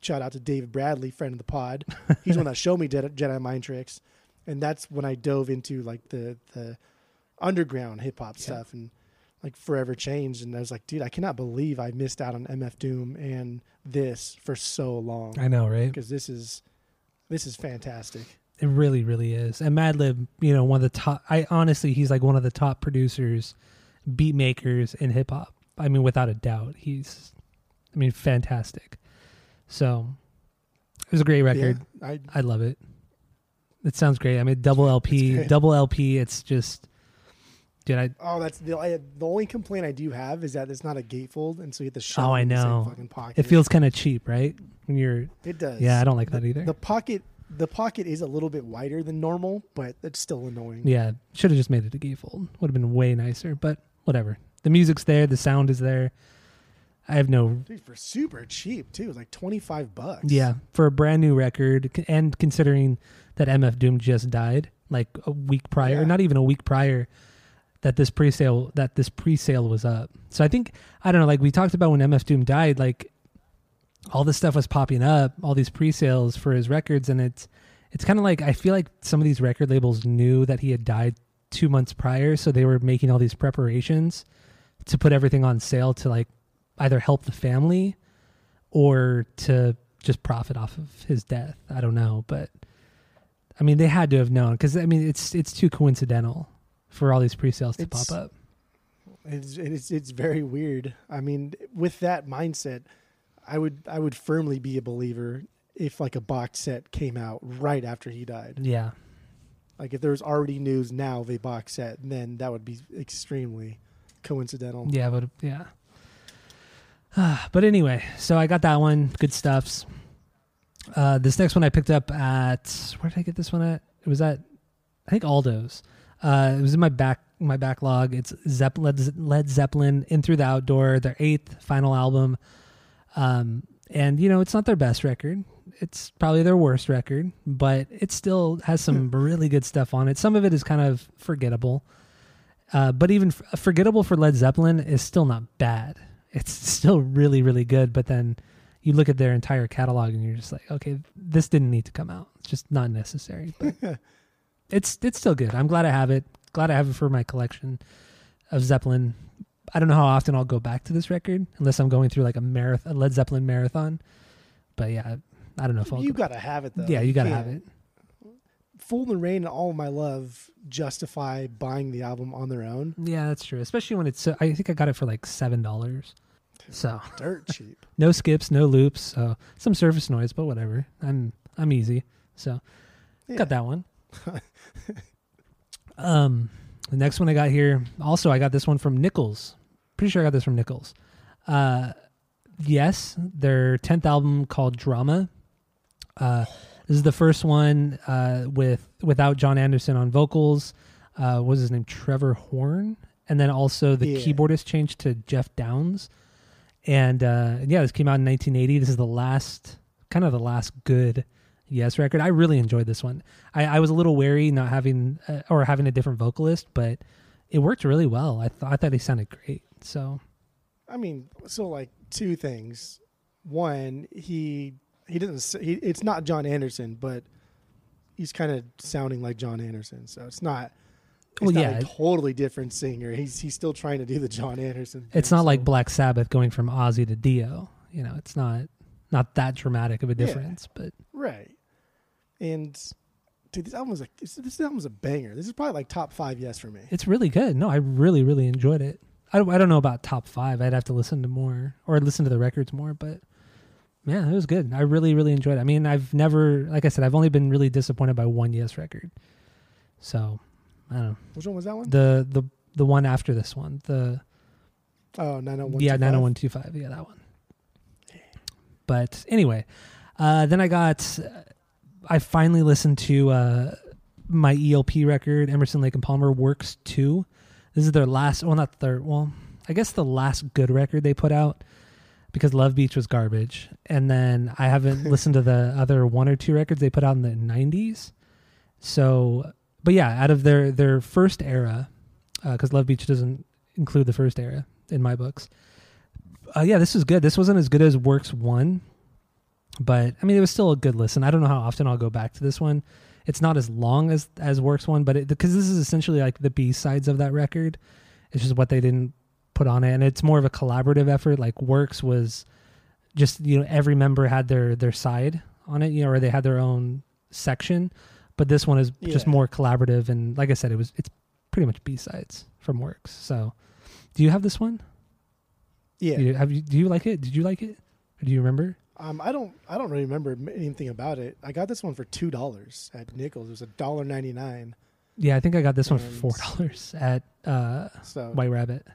shout out to David Bradley, friend of the pod. He's the one that showed me Jedi, Jedi Mind Tricks, and that's when I dove into like the the underground hip hop Yeah. stuff and like forever changed. And I was like, dude, I cannot believe I missed out on MF Doom and this for so long I know, right? because this is this is fantastic. It really, really is. And Madlib, you know, one of the top I honestly he's like one of the top producers, beat makers in hip hop. I mean, without a doubt. He's I mean, fantastic. So it was a great record. Yeah, I I love it. It sounds great. I mean, double LP, double LP. It's just, dude. I oh that's the I, the only complaint I do have is that it's not a gatefold, and so you have to oh, shove Oh, I the know. fucking pocket. it feels kind of cheap, right? When you're, it does. yeah, I don't like that either. The pocket the pocket is a little bit wider than normal, but it's still annoying. yeah, should have just made it a gatefold. Would have been way nicer, but whatever. The music's there, the sound is there. I have no Dude, for super cheap too. Like twenty five bucks. Yeah, for a brand new record, and considering that MF Doom just died like a week prior, Yeah. not even a week prior, that this pre-sale that this pre-sale was up. So I think I don't know. Like we talked about when MF Doom died, like all this stuff was popping up, all these pre-sales for his records, and it's it's kind of like I feel like some of these record labels knew that he had died two months prior, so they were making all these preparations to put everything on sale to like either help the family or to just profit off of his death. I don't know, but I mean they had to have known because I mean it's it's too coincidental for all these pre-sales to It's- pop up. It's it's it's very weird. I mean, with that mindset, I would I would firmly be a believer if like a box set came out right after he died. Yeah, Like if there was already news now of a box set, then that would be extremely coincidental. yeah, but yeah. but anyway, so I got that one. Good stuffs. Uh, this next one I picked up at where did I get this one at? It was at I think Aldo's. Uh, it was in my back my backlog. It's Zepp- Led, Led Zeppelin in through the outdoor, their eighth final album. Um, and you know it's not their best record. It's probably their worst record, but it still has some really good stuff on it. Some of it is kind of forgettable, uh, but even f- forgettable for Led Zeppelin is still not bad. It's still really really good. But then you look at their entire catalog and you're just like, okay, this didn't need to come out. It's just not necessary. But it's it's still good. I'm glad I have it. Glad I have it for my collection of Zeppelin. I don't know how often I'll go back to this record unless I'm going through like a marathon, a Led Zeppelin marathon. But yeah, I don't know if I'll. You go- gotta have it though. yeah, you gotta can't- have it. Fool in the Rain and All My Love justify buying the album on their own. Yeah, that's true. Especially when it's. I think I got it for like seven dollars. So Dirt cheap. no skips, no loops. So some surface noise, but whatever. I'm I'm easy. So Yeah. got that one. um, the next one I got here. Also, I got this one from Nichols. Pretty sure I got this from Nichols. Uh, yes, their tenth album called Drama. Uh, this is the first one uh, with without Jon Anderson on vocals. Uh, what was his name? Trevor Horn, and then also the Yeah. keyboardist changed to Geoff Downes. And uh, yeah, this came out in 1980. This is the last, kind of the last good Yes record. I really enjoyed this one. I, I was a little wary not having uh, or having a different vocalist, but it worked really well. I thought I thought he sounded great. So I mean, so like two things. One, he he doesn't. He, it's not Jon Anderson, but he's kind of sounding like Jon Anderson. So it's not. It's Well, not yeah. a totally different singer. He's he's still trying to do the Jon Anderson. it's not so- like Black Sabbath going from Ozzy to Dio. You know, it's not not that dramatic of a Yeah. difference. But right. And dude, this album was like this, this album was a banger. This is probably like top five yes for me. it's really good. No, I really really enjoyed it. I don't, I don't know about top five. I'd have to listen to more or listen to the records more, but yeah, it was good. I really really enjoyed it. I mean, I've never, like I said, I've only been really disappointed by one Yes record. So I don't know. Which one was that one? the the the one after this one the oh, 901. yeah 90125 yeah that one but anyway uh then i got i finally listened to uh my elp record emerson lake and palmer works 2 this is their last well not their well i guess the last good record they put out because love beach was garbage and then i haven't listened to the other one or two records they put out in the 90s so but yeah out of their their first era because Love Beach doesn't include the first era in my books. Uh, yeah, this is good. This wasn't as good as Works One, but I mean, it was still a good listen. I don't know how often I'll go back to this one. It's not as long as as Works One, but because this is essentially like the B sides of that record. It's just what they didn't put on it, and it's more of a collaborative effort. Like Works was just you know every member had their their side on it, you know, or they had their own section. But this one is just more collaborative, and like I said, it was it's pretty much B sides from Works. So, do you have this one? Yeah. You- have you? Do you like it? Did you like it? Do you remember? Um, I don't. I don't really remember anything about it. I got this one for two dollars at Nichols. It was a dollar ninety nine. Yeah, I think I got this one for four dollars at uh, So, White Rabbit.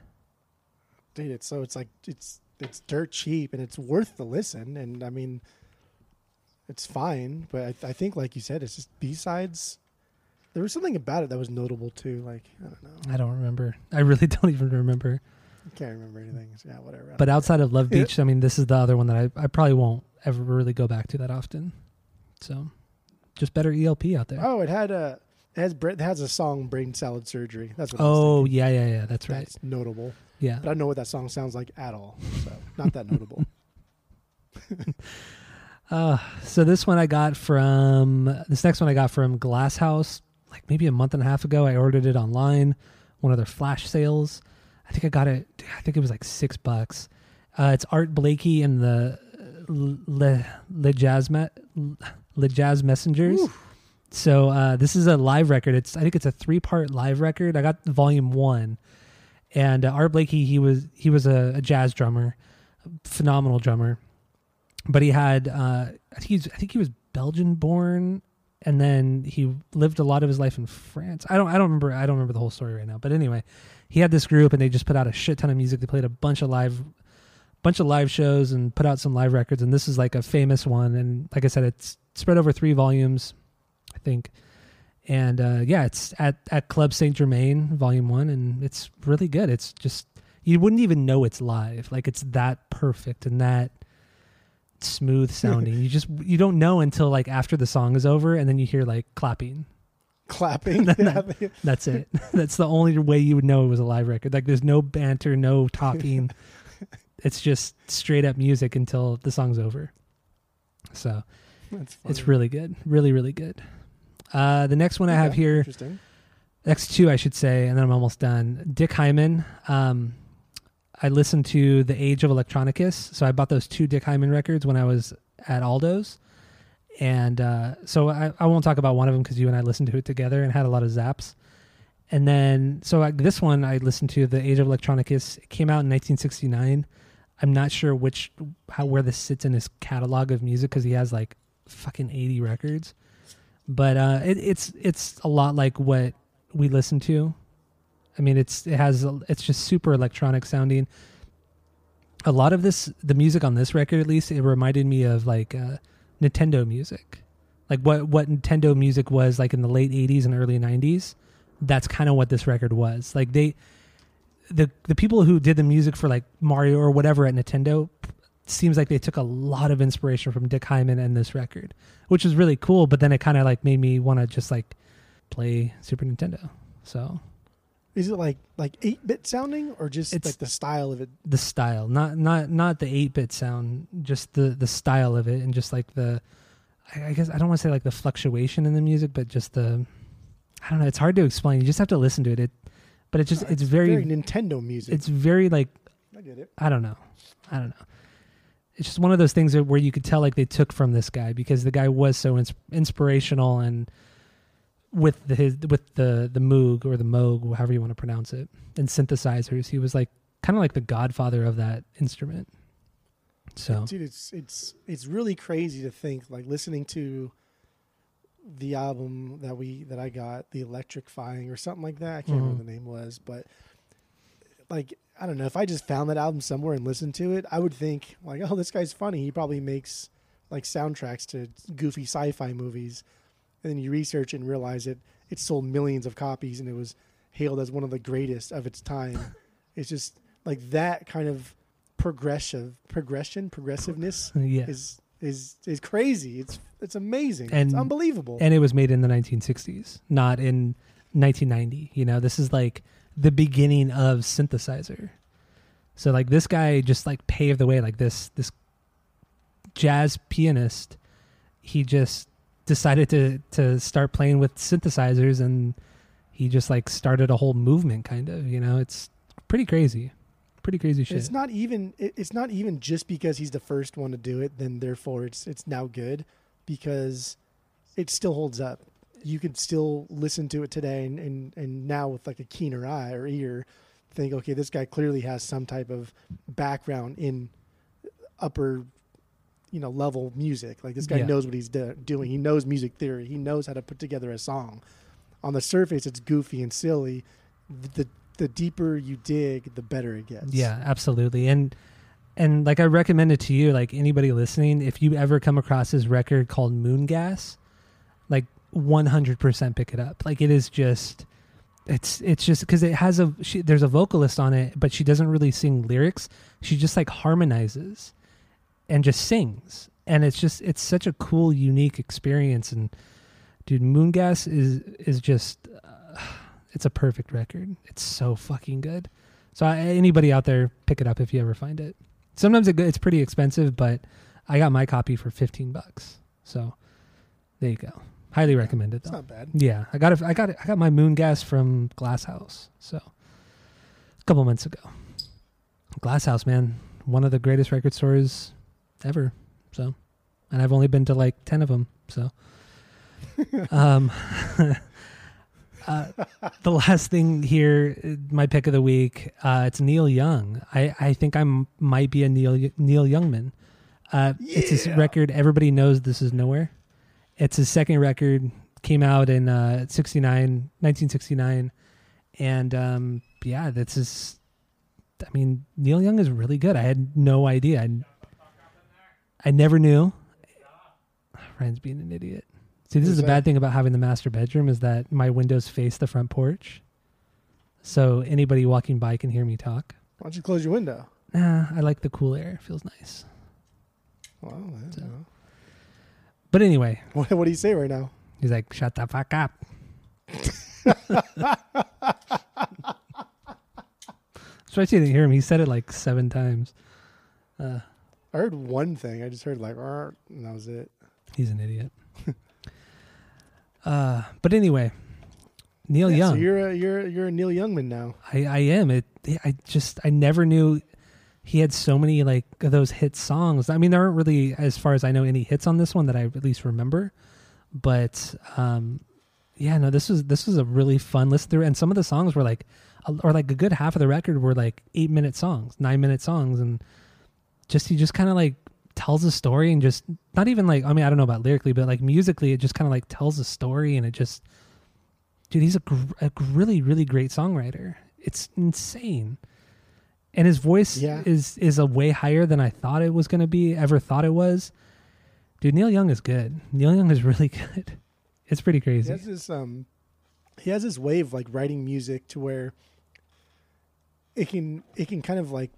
dude, it's so it's like it's it's dirt cheap and it's worth the listen. And I mean, it's fine. But I, I think, like you said, it's just B sides. There was something about it that was notable too. Like I don't know. I don't remember. I really don't even remember. I can't remember anything. So, yeah, whatever. But outside of Love. Beach, I mean, this is the other one that I, I probably won't ever really go back to that often. So, just better ELP out there. oh, it had a it has it has a song "Brain Salad Surgery." That's what. Oh, yeah, yeah, yeah. That's right. That's notable. Yeah. But I don't know what that song sounds like at all. So not that notable. Uh, so this one I got from this next one I got from Glass House like maybe a month and a half ago. I ordered it online, one of their flash sales. I think I got it. I think it was like six bucks. Uh, it's Art Blakey and the Le, Le Jazz Me, Le Jazz Messengers. So uh, this is a live record. It's I think it's a three part live record. I got volume one, and uh, Art Blakey he was he was a, a jazz drummer, phenomenal drummer but he had uh, I think he's I think he was Belgian born, and then he lived a lot of his life in France. I don't I don't remember I don't remember the whole story right now. But anyway, he had this group and they just put out a shit ton of music. They played a bunch of live bunch of live shows and put out some live records. And this is like a famous one. And like I said, it's spread over three volumes, I think. And uh, yeah, it's at at Club Saint Germain, Volume One, and it's really good. It's just you wouldn't even know it's live. Like it's that perfect and that smooth sounding. you just you don't know until like after the song is over, and then you hear like clapping. Clapping. They- That's it. That's the only way you would know it was a live record. Like there's no banter, no talking. it's just straight up music until the song's over. So it's really good, really really good. Uh, the next one I have here Interesting. next two I should say, and then I'm almost done. Dick Hyman. Um, I listened to The Age of Electronicus, so I bought those two Dick Hyman records when I was at Aldo's, and uh, so I, I won't talk about one of them because you and I listened to it together and had a lot of zaps. And then so I, this one I listened to The Age of Electronicus. It came out in 1969. I'm not sure which how where this sits in his catalog of music because he has like fucking 80 records. But uh, it, it's it's a lot like what we listen to. I mean, it's it has it's just super electronic sounding. A lot of this, the music on this record, at least, it reminded me of like uh, Nintendo music, like what what Nintendo music was like in the late '80s and early '90s. That's kind of what this record was. Like they, the the people who did the music for like Mario or whatever at Nintendo, seems like they took a lot of inspiration from Dick Hyman and this record, which is really cool. But then it kind of like made me want to just like play Super Nintendo. So Is it like like eight bit sounding or just It's- like the style of it? the style, not not not the eight bit sound, just the the style of it, and just like the, I, guess I don't want to say like the fluctuation in the music, but just the, I don't know. It's hard to explain. You just have to listen to it. It, but it just it's very, Nintendo music. it's very like I get it. I don't know. I don't know. It's just one of those things where you could tell like they took from this guy because the guy was so ins- inspirational and with the his with the the Moog or the Moog, however you want to pronounce it, and synthesizers. He was like kind of like the godfather of that instrument. So dude, it's it's it's really crazy to think like listening to the album that we that I got, the Electric Electrifying or something like that. I can't remember Mhm. what the name was, but like I don't know if I just found that album somewhere and listened to it, I would think like, oh, this guy's funny. He probably makes like soundtracks to goofy sci-fi movies, and then you research and realize it it sold millions of copies and it was hailed as one of the greatest of its time. it's just like that kind of progressive progression progressiveness yeah, is is is crazy. It's it's amazing. it's unbelievable. and it was made in the 1960s, not in 1990. You know, this is like the beginning of synthesizer. So like this guy just like paved the way. Like this this jazz pianist, he just decided to to start playing with synthesizers, and he just like started a whole movement. Kind of, you know, it's pretty crazy, pretty crazy shit. it's not even it's not even just because he's the first one to do it. Then therefore it's it's now good because it still holds up. You could still listen to it today and, and, and now with like a keener eye or ear, think, okay, this guy clearly has some type of background in upper you know level music. Like this guy Yeah. knows what he's do- doing. He knows music theory. He knows how to put together a song. On the surface, it's goofy and silly. The the deeper you dig, the better it gets. Yeah, absolutely. And and like I recommend it to you, like anybody listening, if you ever come across his record called Moon Gas, like 100% pick it up. Like it is just it's it's just because it has a she, there's a vocalist on it, but she doesn't really sing lyrics. She just like harmonizes and just sings, and it's just it's such a cool, unique experience. And dude, Moon Gas is is just uh, it's a perfect record. It's so fucking good. So I, anybody out there, pick it up if you ever find it. Sometimes it, it's pretty expensive, but I got my copy for fifteen bucks. So there you go. Highly recommend it it's not bad. Yeah, I got it. I got it. I got my moon gas from Glass House. So a couple months ago. Glass House, man, one of the greatest record stores ever. So, and I've only been to like ten of them. So, um, uh, the last thing here, uh, my pick of the week, uh, it's Neil Young. I I think I m- might be a Neil Neil Youngman. Uh, It's his record. Everybody knows this is nowhere. It's his second record. Came out in uh, 69, 1969. And um, yeah, that's his. I mean, Neil Young is really good. I had no idea. I, I never knew. Ryan's being an idiot. See, this is a that? bad thing about having the master bedroom is that my windows face the front porch. So anybody walking by can hear me talk. Why don't you close your window? Nah, I like the cool air. It feels nice. Don't So- know. But anyway, What, what do you say right now? he's like, shut the fuck up. So I didn't hear him. He said it like seven times. Uh, I heard one thing. I just heard like, and that was it. he's an idiot. uh, but anyway, Neil Yeah, Young. So you're a, you're you're a Neil Youngman now. I, I am. It. I just. I never knew he had so many like those hit songs. I mean, there aren't really, as far as I know, any hits on this one that I at least remember. But um, yeah, no, this was this was a really fun listen through, and some of the songs were like, or like a good half of the record were like eight minute songs, nine minute songs, and just he just kind of like tells a story and just not even like I mean I don't know about lyrically, but like musically, it just kind of like tells a story, and it just dude, he's a, gr- a really really great songwriter. It's insane, and his voice Yeah. is is a way higher than I thought it was going to be. Ever thought it was. Dude, Neil Young is good. Neil Young is really good. It's pretty crazy. He has this um, he has this way of like writing music to where it can it can kind of like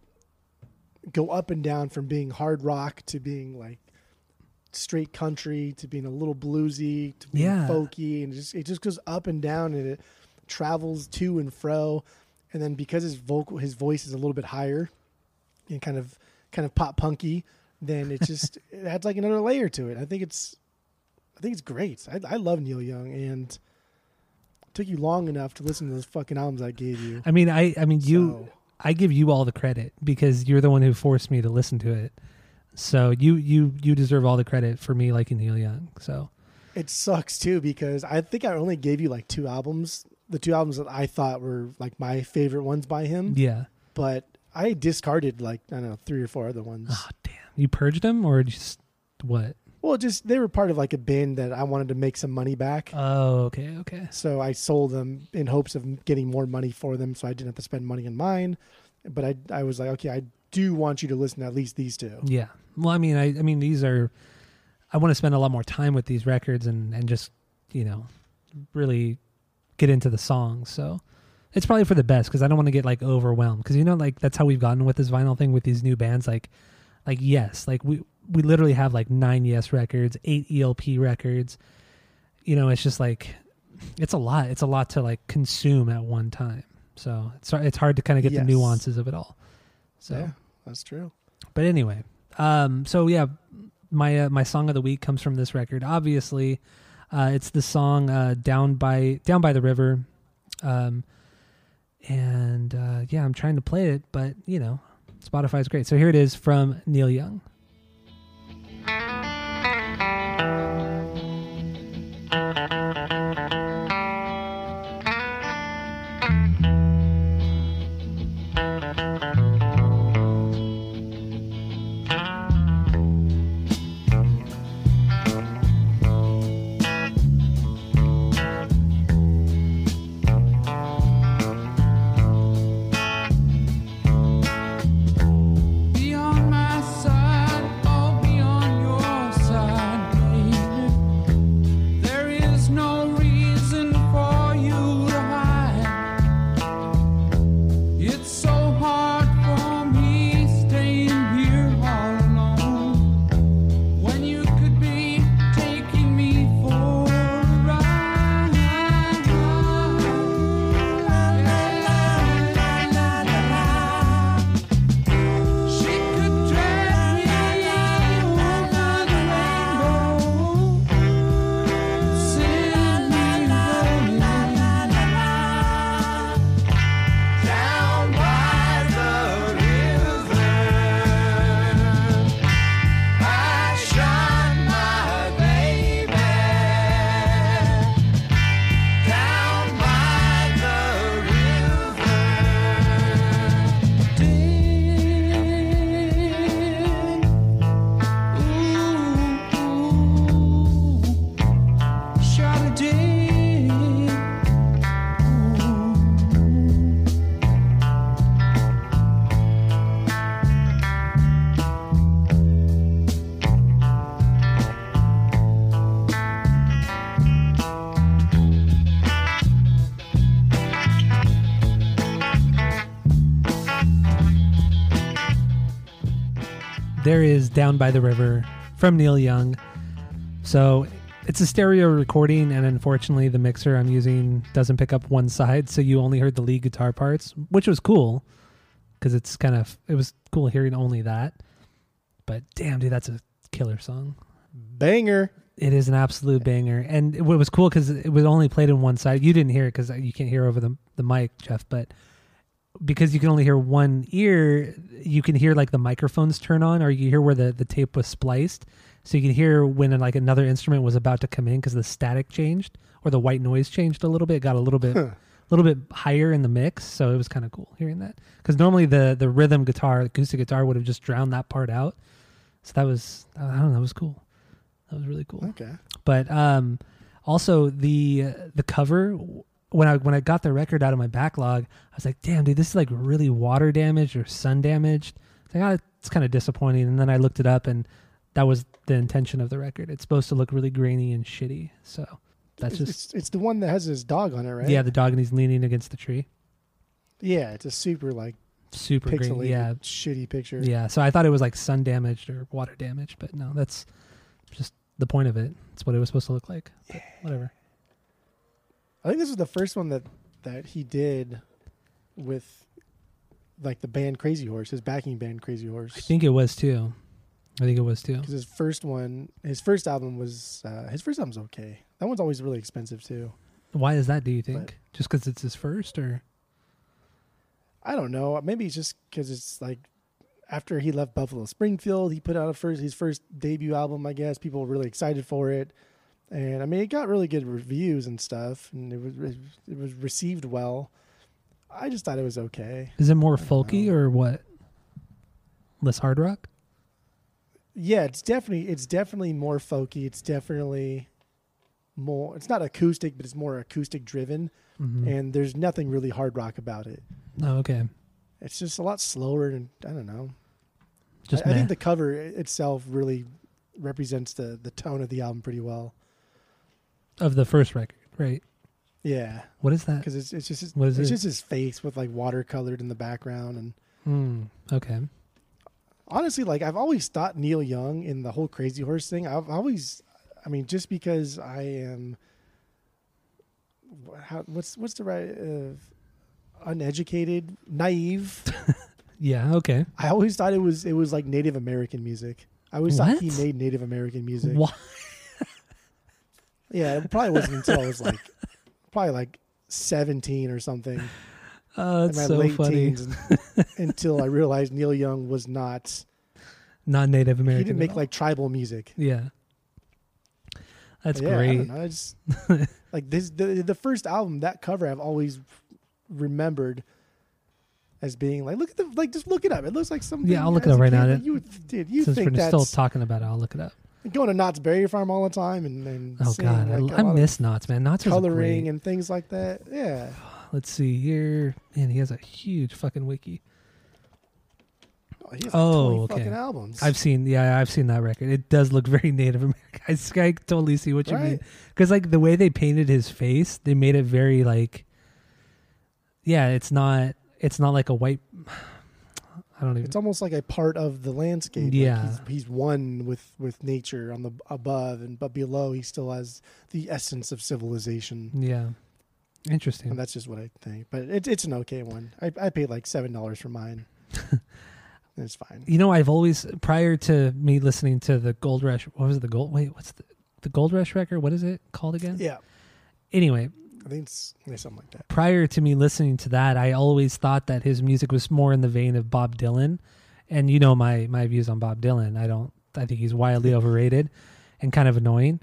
go up and down from being hard rock to being like straight country to being a little bluesy to being Yeah. folky. And it just it just goes up and down and it travels to and fro. And then because his vocal his voice is a little bit higher and kind of kind of pop punky then it just it adds like another layer to it. I think it's i think it's great. I, I love neil young and it took you long enough to listen to those fucking albums i gave you. I mean, I I mean you So- I give you all the credit because you're the one who forced me to listen to it. So you you you deserve all the credit for me liking Neil Young. So It sucks too because I think I only gave you like two albums, the two albums that I thought were like my favorite ones by him, yeah. but I discarded like I don't know three or four other ones. Oh damn! You purged them or just what? Well, just they were part of like a bin that I wanted to make some money back, Oh okay okay. so I sold them in hopes of getting more money for them, so I didn't have to spend money on mine. But I I was like, okay, I do want you to listen to at least these two. Yeah. Well, I mean, I I mean these are. I want to spend a lot more time with these records and and just you know really get into the songs. So it's probably for the best because I don't want to get like overwhelmed because you know like that's how we've gotten with this vinyl thing with these new bands like like yes like we we literally have like nine yes records eight elp records you know it's just like it's a lot it's a lot to like consume at one time so it's it's hard to kind of get Yes. the nuances of it all so yeah, that's true. but anyway, um, so yeah, my uh, my song of the week comes from this record. Obviously, uh, it's the song uh, "Down by Down by the River," um, and uh, yeah, I'm trying to play it, but you know, Spotify's great. So here it is from Neil Young. Bye. There is Down by the River from Neil Young. So it's a stereo recording, and unfortunately, the mixer I'm using doesn't pick up one side, so you only heard the lead guitar parts, which was cool because it's kind of it was cool hearing only that. But damn, dude, that's a killer song. Banger. It is an absolute banger, and it was cool because it was only played in one side. You didn't hear it because you can't hear over the the mic, Jeff, but because you can only hear one ear, you can hear like the microphones turn on, or you hear where the the tape was spliced, so you can hear when like another instrument was about to come in because the static changed or the white noise changed a little bit, got a little bit. a little bit higher in the mix, so it was kind of cool hearing that. Because normally the the rhythm guitar, acoustic guitar, would have just drowned that part out. So that was I don't know, that was cool. That was really cool. Okay. But um, also the uh, the cover when I when I got the record out of my backlog, I was like, damn, dude, this is like really water damaged or sun damaged. It's like, oh, it's kind of disappointing. And then I looked it up, and that was the intention of the record. It's supposed to look really grainy and shitty. So that's it's, just it's, it's the one that has his dog on it, right? yeah, the dog and he's leaning against the tree. Yeah, it's a super like Super pixelated, grainy. Yeah, shitty picture. Yeah, so I thought it was like sun damaged or water damaged, but no, that's just the point of it. It's what it was supposed to look like. But whatever. I think this was the first one that that he did with like the band Crazy Horse, his backing band Crazy Horse. I think it was too. I think it was too. because his first one, his first album was uh, his first album's okay. That one's always really expensive too. Why is that? Do you think? But- Just because it's his first, or I don't know. Maybe it's just because it's like after he left Buffalo Springfield, he put out a first his first debut album. I guess people were really excited for it, and I mean it got really good reviews and stuff, and it was it was received well. I just thought it was okay. is it more folky know. or what? Less hard rock. Yeah, it's definitely it's definitely more folky. It's definitely more. It's not acoustic, but it's more acoustic driven, Mm-hmm. and there's nothing really hard rock about it. oh, okay. It's just a lot slower, and I don't know. Just I, I think the cover itself really represents the the tone of the album pretty well. Of the first record, right? Yeah, What is that? because it's it's just his, What is it's it? just his face with like watercolored in the background, and Hmm. Okay. honestly, like I've always thought Neil Young in the whole Crazy Horse thing. I've always, I mean, just because I am, how, what's what's the right, uh, uneducated, naive. Yeah. Okay. I always thought it was it was like Native American music. I always thought he made Native American music. Why? Yeah, it probably wasn't until I was like, probably like seventeen or something Oh, in that's my so late funny. teens, until I realized Neil Young was not. Not Native American. he didn't make like tribal music. Yeah. That's yeah, I great. know. I just like this the the first album that cover I've always remembered as being like look at the like just look it up. It looks like something. Yeah, I'll look it up right kid now. You dude, you Since think we're that's still talking about it, I'll look it up. Going to Knott's Berry Farm all the time and, and Oh seeing, God, like, I, I miss Knott's, man. Knott's was coloring and things like that. Yeah, Let's see here. Man, he has a huge fucking wiki. oh, he has Oh, like okay. fucking albums. I've seen, yeah, I've seen that record. It does look very Native American. I totally see what you mean. Because like the way they painted his face, they made it very like, yeah, it's not, it's not like a white. I don't even. It's almost like a part of the landscape. Like, Yeah. he's, he's one with with nature on the above, and but below he still has the essence of civilization. yeah, interesting. And that's just what I think. But it's it's an okay one. I, I paid like seven dollars for mine. it's fine. You know, I've always prior to me listening to the Gold Rush. What was it, the Gold? Wait, what's the the Gold Rush record? What is it called again? Yeah, Anyway, I think it's something like that. prior to me listening to that, I always thought that his music was more in the vein of Bob Dylan. And you know my my views on Bob Dylan. I don't. I think he's wildly overrated and kind of annoying.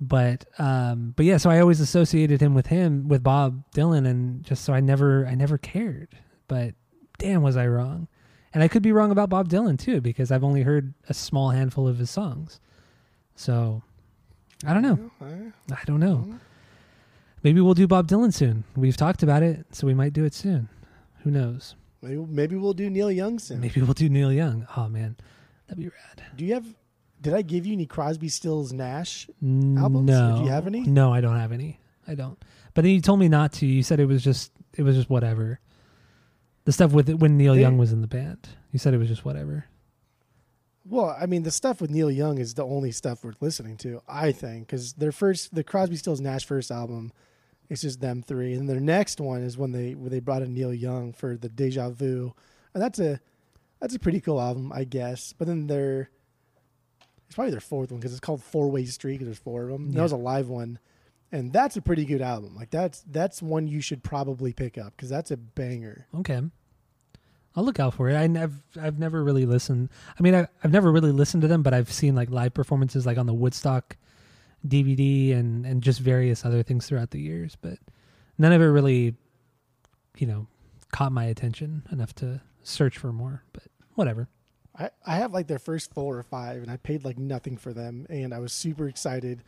But um, but yeah, so I always associated him with him with Bob Dylan, and just so I never I never cared. But damn, was I wrong? And I could be wrong about Bob Dylan too, because I've only heard a small handful of his songs. So I don't know. I- I don't know. Maybe we'll do Bob Dylan soon. We've talked about it, so we might do it soon. Who knows? Maybe maybe we'll do Neil Young soon. Maybe we'll do Neil Young. Oh man, that'd be rad. Do you have? Did I give you any Crosby, Stills, Nash? Albums? No. do you have any? No, I don't have any. I don't. But then you told me not to. You said it was just it was just whatever. The stuff with when Neil They- Young was in the band. You said it was just whatever. Well, I mean, the stuff with Neil Young is the only stuff worth listening to, I think, because their first, the Crosby, Stills, Nash first album, it's just them three, and their next one is when they where they brought in Neil Young for the Deja Vu, and that's a that's a pretty cool album, I guess. But then their it's probably their fourth one because it's called Four Way Street. 'cause there's four of them. Yeah. That was a live one, and that's a pretty good album. Like that's that's one you should probably pick up because that's a banger. Okay. I'll look out for it. I nev- I've never really listened. I mean, I, I've never really listened to them, but I've seen like live performances, like on the Woodstock DVD and and just various other things throughout the years. But none of it really, you know, caught my attention enough to search for more. But whatever. I, I have like their first four or five, and I paid like nothing for them, and I was super excited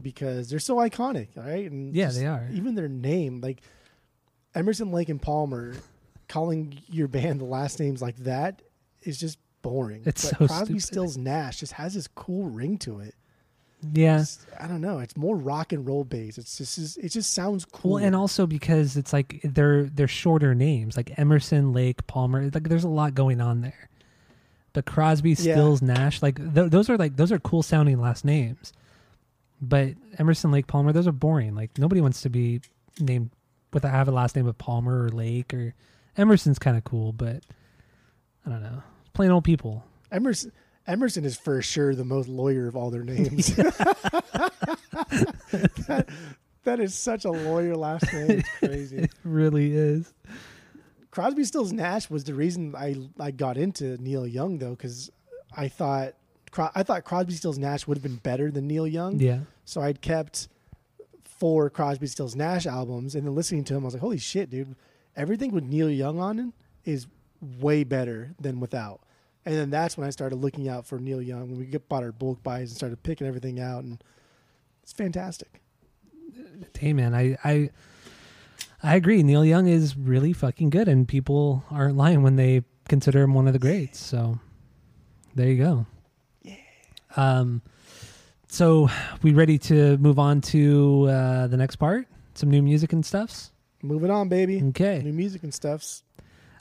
because they're so iconic, right? And Yeah, they are. Even their name, like Emerson, Lake, and Palmer, calling your band the last names like that is just boring. It's but so Crosby, stupid. Stills, Nash just has this cool ring to it. Yeah. It's- I don't know. It's more rock and roll based. It's just it just sounds cool. Well, and also because it's like they're they're shorter names, like Emerson, Lake, Palmer. Like there's a lot going on there. But Crosby, Yeah. Stills, Nash, like th- those are like those are cool sounding last names. But Emerson, Lake, Palmer, those are boring. Like nobody wants to be named with a have a last name of Palmer or Lake or Emerson's kind of cool, but I don't know, plain old people. Emerson Emerson is for sure the most lawyer of all their names. that, that is such a lawyer last name. It's crazy. It really is. Crosby, Stills, Nash was the reason I I got into Neil Young though, because I thought I thought Crosby, Stills, Nash would have been better than Neil Young. Yeah. So I'd kept four Crosby, Stills, Nash albums, and then listening to him, I was like, "Holy shit, dude! Everything with Neil Young on it is way better than without." And then that's when I started looking out for Neil Young. When we get bought our bulk buys and started picking everything out, and it's fantastic. Hey man, I I I agree. Neil Young is really fucking good, and people aren't lying when they consider him one of the greats. So there you go. Yeah. Um. So we ready to move on to uh, the next part? Some new music and stuffs. Moving on, baby. Okay. New music and stuffs.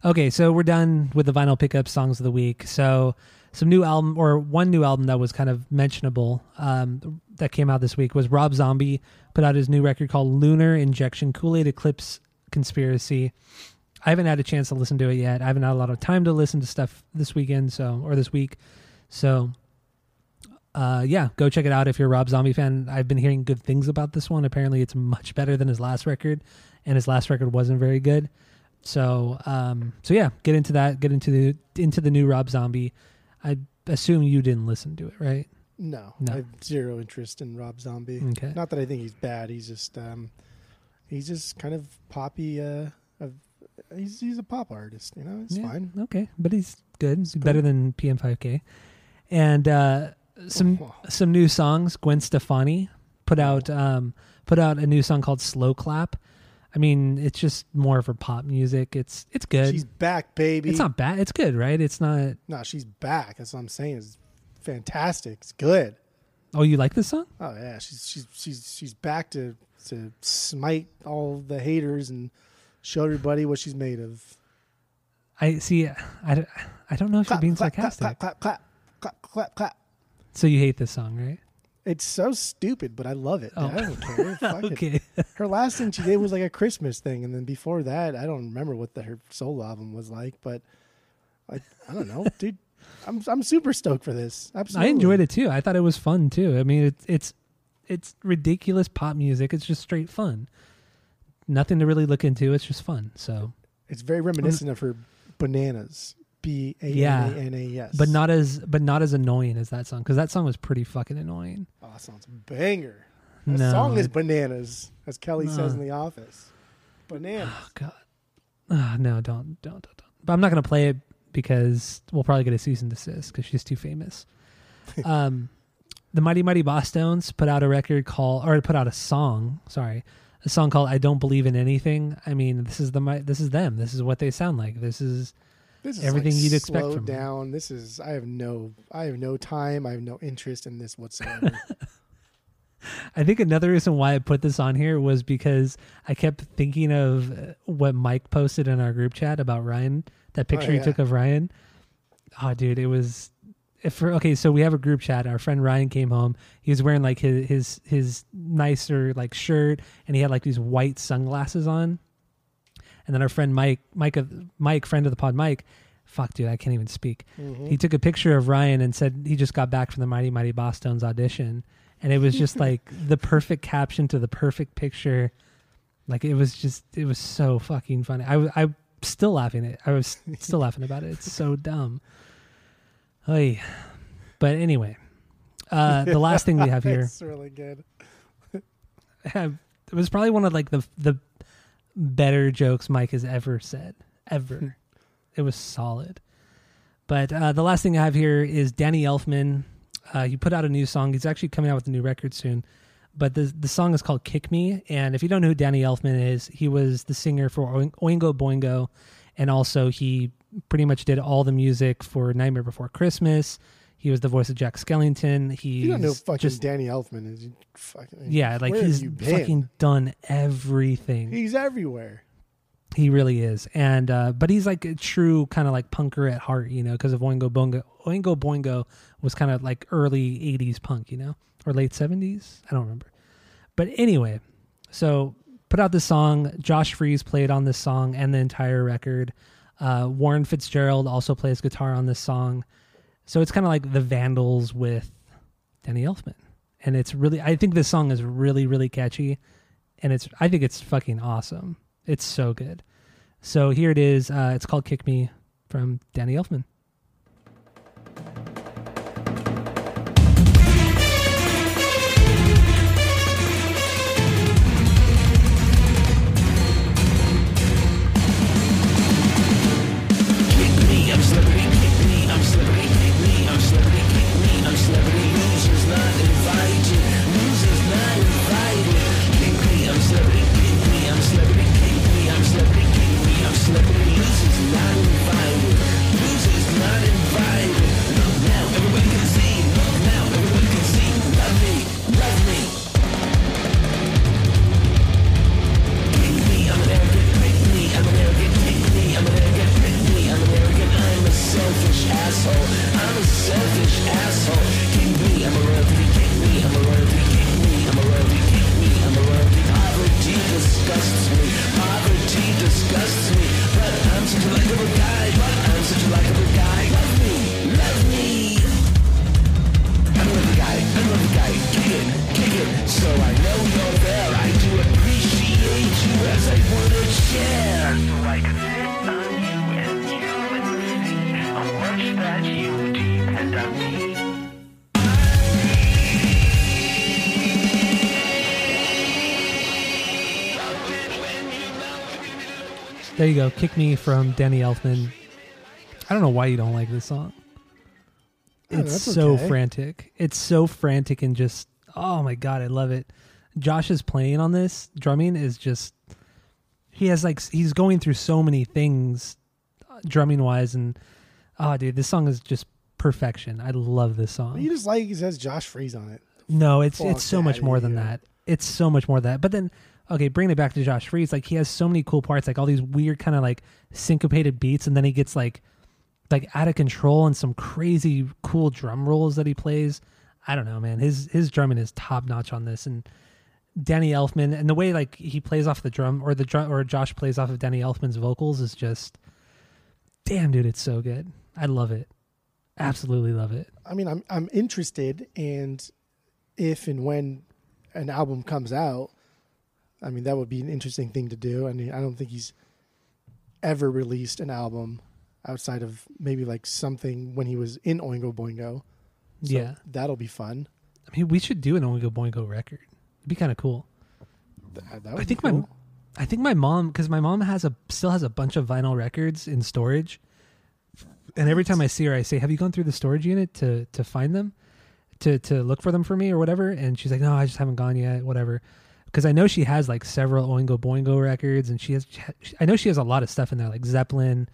Okay, so we're done with the vinyl pickup songs of the week. So some new album or one new album that was kind of mentionable um, that came out this week was Rob Zombie put out his new record called Lunar Injection Kool Aid Eclipse Conspiracy. I haven't had a chance to listen to it yet. I haven't had a lot of time to listen to stuff this weekend, so or this week. So uh, yeah, go check it out if you're a Rob Zombie fan. I've been hearing good things about this one. Apparently, it's much better than his last record, and his last record wasn't very good. So, um, so yeah, get into that. Get into the into the new Rob Zombie. I assume you didn't listen to it, right? No, No. I have zero interest in Rob Zombie. Okay. Not that I think he's bad. He's just um, he's just kind of poppy. Uh, of, he's he's a pop artist. You know, it's Yeah, fine. Okay, but he's good. Cool. better than PM5K. And uh, some Oh, some new songs. Gwen Stefani put out um, put out a new song called Slow Clap. I mean, it's just more of her pop music. It's it's good. she's back, baby. it's not bad. It's good, right? It's not. No, she's back. That's what I'm saying. It's fantastic. It's good. Oh, you like this song? Oh yeah, she's she's she's she's back to to smite all the haters and show everybody what she's made of. I see. I, don't- I don't know if you're being clap, clap, sarcastic. clap, clap, clap, clap, clap, clap. So you hate this song, right? It's so stupid, but I love it. Oh. I don't oh. care. Fuck it. okay. Her last thing she did was like a Christmas thing, and then before that, I don't remember what the, her solo album was like, but I, I don't know, dude. I'm I'm super stoked for this. Absolutely, I enjoyed it too. I thought it was fun too. I mean, it's it's it's ridiculous pop music. It's just straight fun. Nothing to really look into. It's just fun. So, It's very reminiscent of her bananas. B A. N A N A S. but not as but not as annoying as that song because that song was pretty fucking annoying. Oh, that sounds banger. That No. song is bananas, as Kelly says in The Office. Bananas. Oh God. Ah, no, don't, don't, don't, don't. But I'm not gonna play it because we'll probably get a cease and desist because she's too famous. um, the Mighty Mighty Bosstones put out a record called, or put out a song. Sorry, a song called "I Don't Believe in Anything." I mean, this is the this is them. This is what they sound like. This is This is Everything like you'd expect from down. This is. I have no. I have no time. I have no interest in this whatsoever. I think another reason why I put this on here was because I kept thinking of uh, what Mike posted in our group chat about Ryan, that picture he yeah. took of Ryan. Oh, dude, it was if for okay, so we have a group chat. Our friend Ryan came home. He was wearing like his his his nicer like shirt, and he had like these white sunglasses on. And then our friend Mike, Mike, Mike, friend of the pod, Mike. Fuck, dude, I can't even speak. Mhm. He took a picture of Ryan and said he just got back from the Mighty Mighty Bosstones' audition, and it was just like the perfect caption to the perfect picture. Like it was just, it was so fucking funny. I was, I still laughing at. It. I was still laughing about it. It's so dumb. Oy. But anyway, uh, the last thing we have here it's really good. it was probably one of like the the better jokes Mike has ever said ever. it was solid. But uh, the last thing I have here is Danny Elfman. Uh, he put out a new song. He's actually coming out with a new record soon. But the the song is called "Kick Me," and if you don't know who Danny Elfman is, he was the singer for Oingo Boingo, and also he pretty much did all the music for Nightmare Before Christmas. He was the voice of Jack Skellington. He You don't know fucking just Danny Elfman is. Fucking, yeah, like he's fucking done everything. He's everywhere. He really is, and uh, but he's like a true kind of like punker at heart, you know, because of Oingo Boingo. Oingo Boingo was kind of like early '80s punk, you know, or late '70s. I don't remember. But anyway, so put out this song. Josh Freese played on this song and the entire record. Uh, Warren Fitzgerald also plays guitar on this song. So it's kind of like the Vandals with Danny Elfman, and it's really. I think this song is really, really catchy, and it's. I think it's fucking awesome. It's so good. So here it is. Uh, it's called "Kick Me" from Danny Elfman. There you go. "Kick Me" from Danny Elfman. I don't know why you don't like this song. Oh, It's that's so okay. frantic. It's so frantic and just oh my god, I love it. Josh's playing on this drumming is just he has like he's going through so many things uh, drumming wise and oh dude, this song is just perfection. I love this song. You just like it says Josh Freese on it. No, it's Fuck it's so much outta more than here. that. It's so much more than that. But then, okay, bring it back to Josh Freese, like he has so many cool parts, like all these weird kind of like syncopated beats, and then he gets like like out of control and some crazy cool drum rolls that he plays. I don't know, man. His his drumming is top notch on this, and Danny Elfman and the way like he plays off the drum or the drum or Josh plays off of Danny Elfman's vocals is just damn, dude. It's so good. I love it. Absolutely love it. I mean, I'm I'm interested, and if and when an album comes out, I mean that would be an interesting thing to do. I mean, I don't think he's ever released an album outside of maybe like something when he was in Oingo Boingo. So Yeah. that'll be fun. I mean, we should do an Oingo Boingo record. It'd be kind of cool. Th- I think be my cool. I think my mom because my mom has a still has a bunch of vinyl records in storage, and every time I see her, I say, "Have you gone through the storage unit to to find them, to to look for them for me or whatever?" And she's like, "No, I just haven't gone yet, whatever." Because I know she has like several Oingo Boingo records, and she has I know she has a lot of stuff in there like Zeppelin,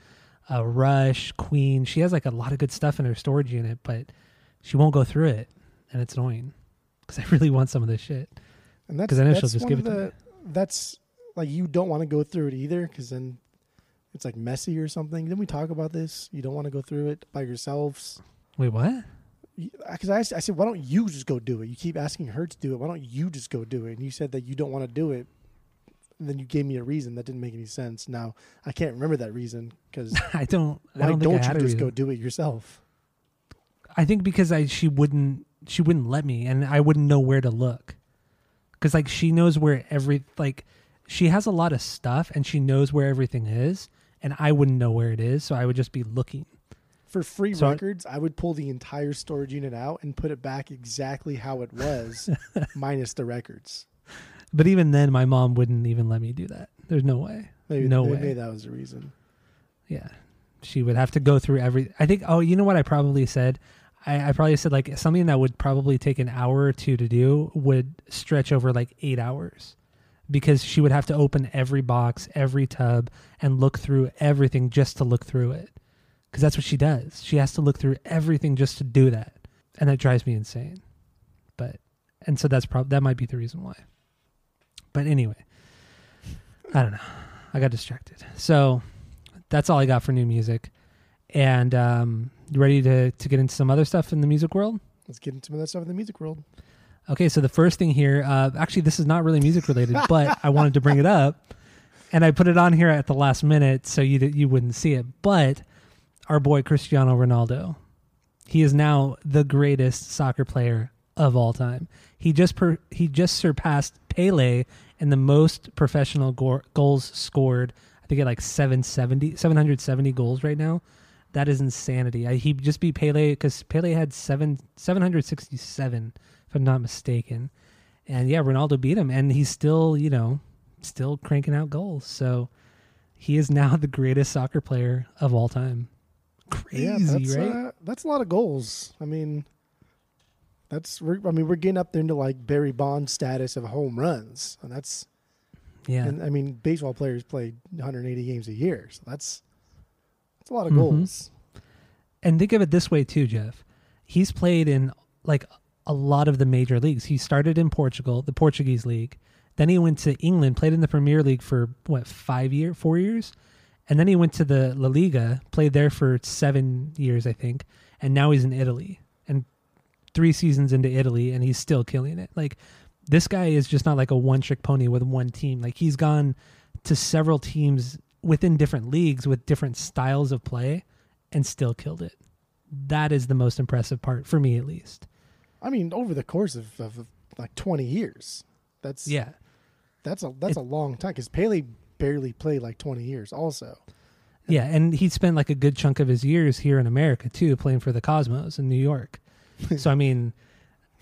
uh, Rush, Queen. She has like a lot of good stuff in her storage unit, but she won't go through it, and it's annoying because I really want some of this shit. and that's because I know she'll just give it to the, That's like you don't want to go through it either, because then it's like messy or something. Didn't we talk about this? You don't want to go through it by yourselves. Wait, what? Because I, asked- I said, why don't you just go do it? You keep asking her to do it. Why don't you just go do it? And you said that you don't want to do it. And then you gave me a reason that didn't make any sense. Now I can't remember that reason because I don't. I why don't, don't, think I you just go do it yourself? I think because I she wouldn't she wouldn't let me, and I wouldn't know where to look. Because like she knows where every like she has a lot of stuff, and she knows where everything is, and I wouldn't know where it is, so I would just be looking. For free So I- records, I would pull the entire storage unit out and put it back exactly how it was, minus the records. But even then, my mom wouldn't even let me do that. There's no way. Maybe, no maybe way. that was the reason. Yeah, she would have to go through every. I think. Oh, you know what? I probably said. I, I probably said like something that would probably take an hour or two to do would stretch over like eight hours, because she would have to open every box, every tub, and look through everything just to look through it. Because that's what she does. She has to look through everything just to do that, and that drives me insane. But and so that's probably that might be the reason why. But anyway, I don't know. I got distracted. So that's all I got for new music. And um, you ready to to get into some other stuff in the music world? Let's get into some of that stuff in the music world. Okay, so the first thing here, uh, actually, this is not really music related, but I wanted to bring it up, and I put it on here at the last minute so you you wouldn't see it. But our boy Cristiano Ronaldo, he is now the greatest soccer player of all time. He just per, he just surpassed Pele in the most professional go- goals scored. I think at like 770, 770 goals right now. That is insanity. I, he just beat Pele because Pele had seven seven hundred sixty seven, if I'm not mistaken. And yeah, Ronaldo beat him, and he's still you know still cranking out goals. So he is now the greatest soccer player of all time. Crazy, yeah, that's right? uh, that's a lot of goals. I mean, that's we're, I mean we're getting up there into like Barry Bond status of home runs, and that's yeah, and I mean baseball players play 180 games a year, so that's that's a lot of Mhm. goals. and think of it this way too, Jeff. He's played in like a lot of the major leagues. He started in Portugal, the Portuguese league. Then he went to England, played in the Premier League for what five year, four years, and then he went to the La Liga, played there for seven years, I think, and now he's in Italy. And three seasons into Italy, and he's still killing it. Like this guy is just not like a one trick pony with one team. Like he's gone to several teams within different leagues with different styles of play and still killed it. That is the most impressive part for me, at least. I mean, over the course of, of, like 20 years, that's Yeah, that's a that's It- a long time because Pele barely played like 20 years. Also, yeah, and he spent like a good chunk of his years here in America too, playing for the Cosmos in New York. so I mean,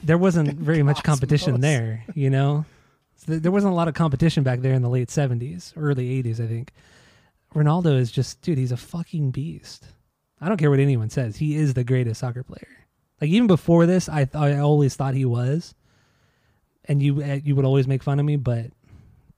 there wasn't very much competition there, you know. So there wasn't a lot of competition back there in the late '70s, early '80s, I think. Ronaldo is just, dude, he's a fucking beast. I don't care what anyone says. He is the greatest soccer player. Like even before this, I th- I always thought he was, and you uh, you would always make fun of me, but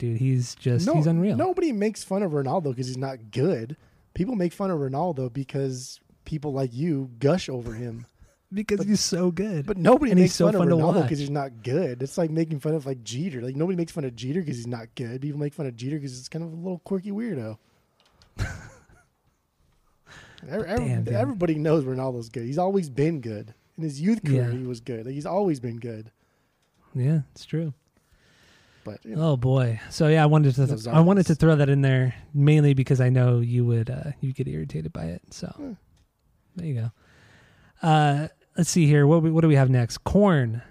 dude, he's just no, he's unreal. Nobody makes fun of Ronaldo because he's not good. People make fun of Ronaldo because people like you gush over him. because he's so good. But nobody And makes so fun, fun of Ronaldo because he's not good. It's like making fun of like Jeter. Like nobody makes fun of Jeter because he's not good. People make fun of Jeter because he's kind of a little quirky weirdo. Every- Damn, everybody knows Ronaldo's good. He's always been good. In his youth career, Yeah. he was good. Like, he's always been good. yeah, it's true. But you know, Oh boy. So yeah, I wanted to Those I wanted to throw that in there mainly because I know you would uh you get irritated by it. So Hmm. there you go. Uh let's see here. What we, what do we have next? Korn,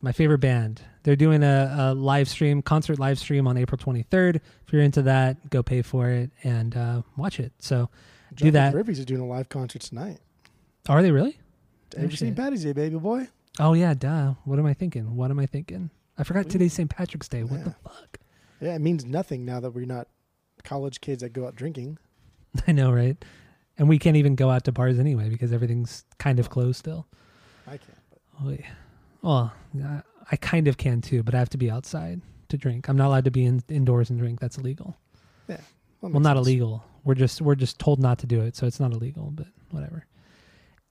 my favorite band. They're doing a, a live stream, concert live stream on April 23rd. If you're into that, go pay for it and uh watch it. So do Jonathan that. Rivers is doing a live concert tonight. are they really? Have you seen. Patty's Day, baby boy? Oh yeah, duh. What am I thinking? What am I thinking? I forgot today's St. Patrick's Day. What the fuck? Yeah, it means nothing now that we're not college kids that go out drinking. I know, right? And we can't even go out to bars anyway because everything's kind of closed still. I can't. But Oh, yeah. Well, I- I kind of can too, but I have to be outside to drink. I'm not allowed to be in, indoors and drink. That's illegal. that Well, not sense. illegal. We're just we're just told not to do it, so it's not illegal. But whatever.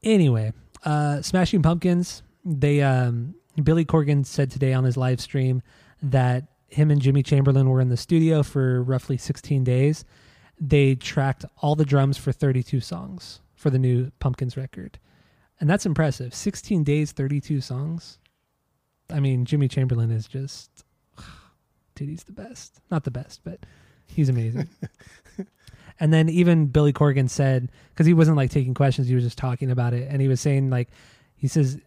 Anyway, uh, Smashing Pumpkins. They um, Billy Corgan said today on his live stream that him and Jimmy Chamberlin were in the studio for roughly 16 days. They tracked all the drums for 32 songs for the new Pumpkins record. and that's impressive. 16 days, 32 songs. I mean, Jimmy Chamberlin is just, dude, he's the best. Not the best, but he's amazing. and then even Billy Corgan said, because he wasn't like taking questions, he was just talking about it, and he was saying like, he says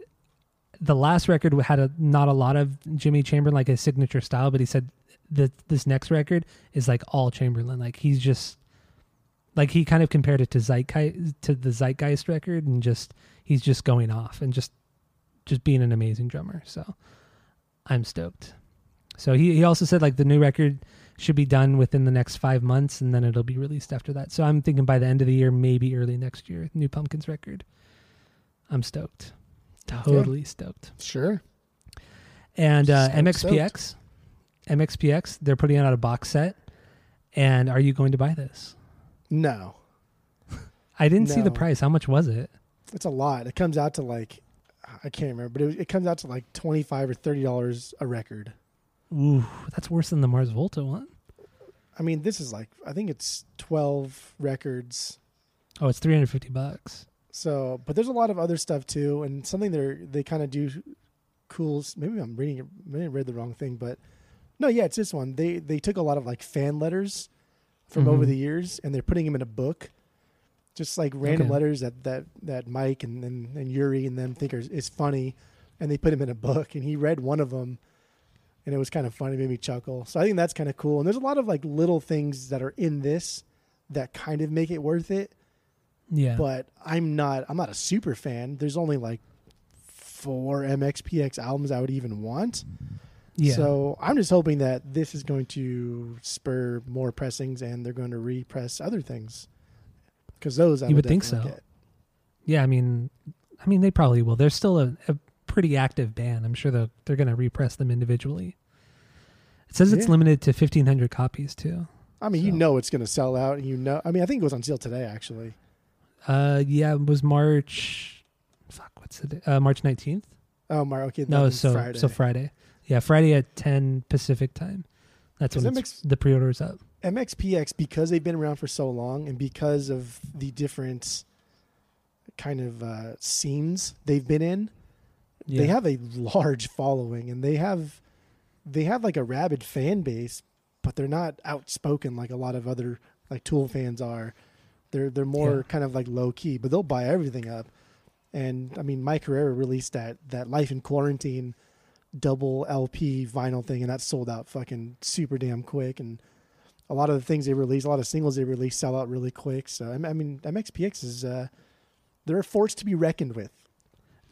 the last record had a not a lot of Jimmy Chamberlin like his signature style, but he said that this next record is like all Chamberlin. Like he's just like he kind of compared it to Zeitgeist to the Zeitgeist record, and just he's just going off and just just being an amazing drummer. So I'm stoked. So he he also said like the new record should be done within the next five months, and then it'll be released after that. So I'm thinking by the end of the year, maybe early next year, new Pumpkins record. I'm stoked, totally stoked. Sure. And uh, Stoked, MXPX, MXPX, they're putting out a box set. And are you going to buy this? No, I didn't see the price. How much was it? it's a lot. It comes out to like I can't remember, but it, it comes out to like twenty five or thirty dollars a record. Ooh, that's worse than the Mars Volta one. I mean, this is like I think it's twelve records. Oh, it's 350 bucks. So, but there's a lot of other stuff too, and something they they kind of do cool. Maybe I'm reading it. Maybe I read the wrong thing, but no, yeah, it's this one. They they took a lot of like fan letters from over Mhm. the years, and they're putting them in a book. Just like random Okay. letters that that that Mike and, and and Yuri and them think are, is funny, and they put him in a book. And he read one of them, and it was kind of funny, made me chuckle. So I think that's kind of cool. And there's a lot of like little things that are in this that kind of make it worth it Yeah. but I'm not I'm not a super fan. There's only like four MXPX albums I would even want. yeah. So I'm just hoping that this is going to spur more pressings and they're going to repress other things. Because those I You would, would think so. Get. yeah, I mean, I mean, they probably will. They're still a, a pretty active band. I'm sure they're, they're going to repress them individually. It says it's Yeah. limited to 1,500 copies, too. I mean, you know it's going to sell out. And you know, I mean, I think it was on sale today actually. Uh, yeah, it was March. Fuck, what's the day? Uh, March 19th? Oh, my okay. No, so Friday. so Friday. Yeah, Friday at 10 Pacific time. That's Is when it's, the pre-order's up. MXPX because they've been around for so long and because of the different kind of uh, scenes they've been in, Yeah. they have a large following and they have they have like a rabid fan base, but they're not outspoken like a lot of other like Tool fans are. They're they're more Yeah. kind of like low key, but they'll buy everything up. And I mean, Mike Herrera released that that Life in Quarantine double LP vinyl thing, and that sold out fucking super damn quick. And a lot of the things they release, a lot of singles they release, sell out really quick. So I I mean, MXPX is uh, they're a force to be reckoned with.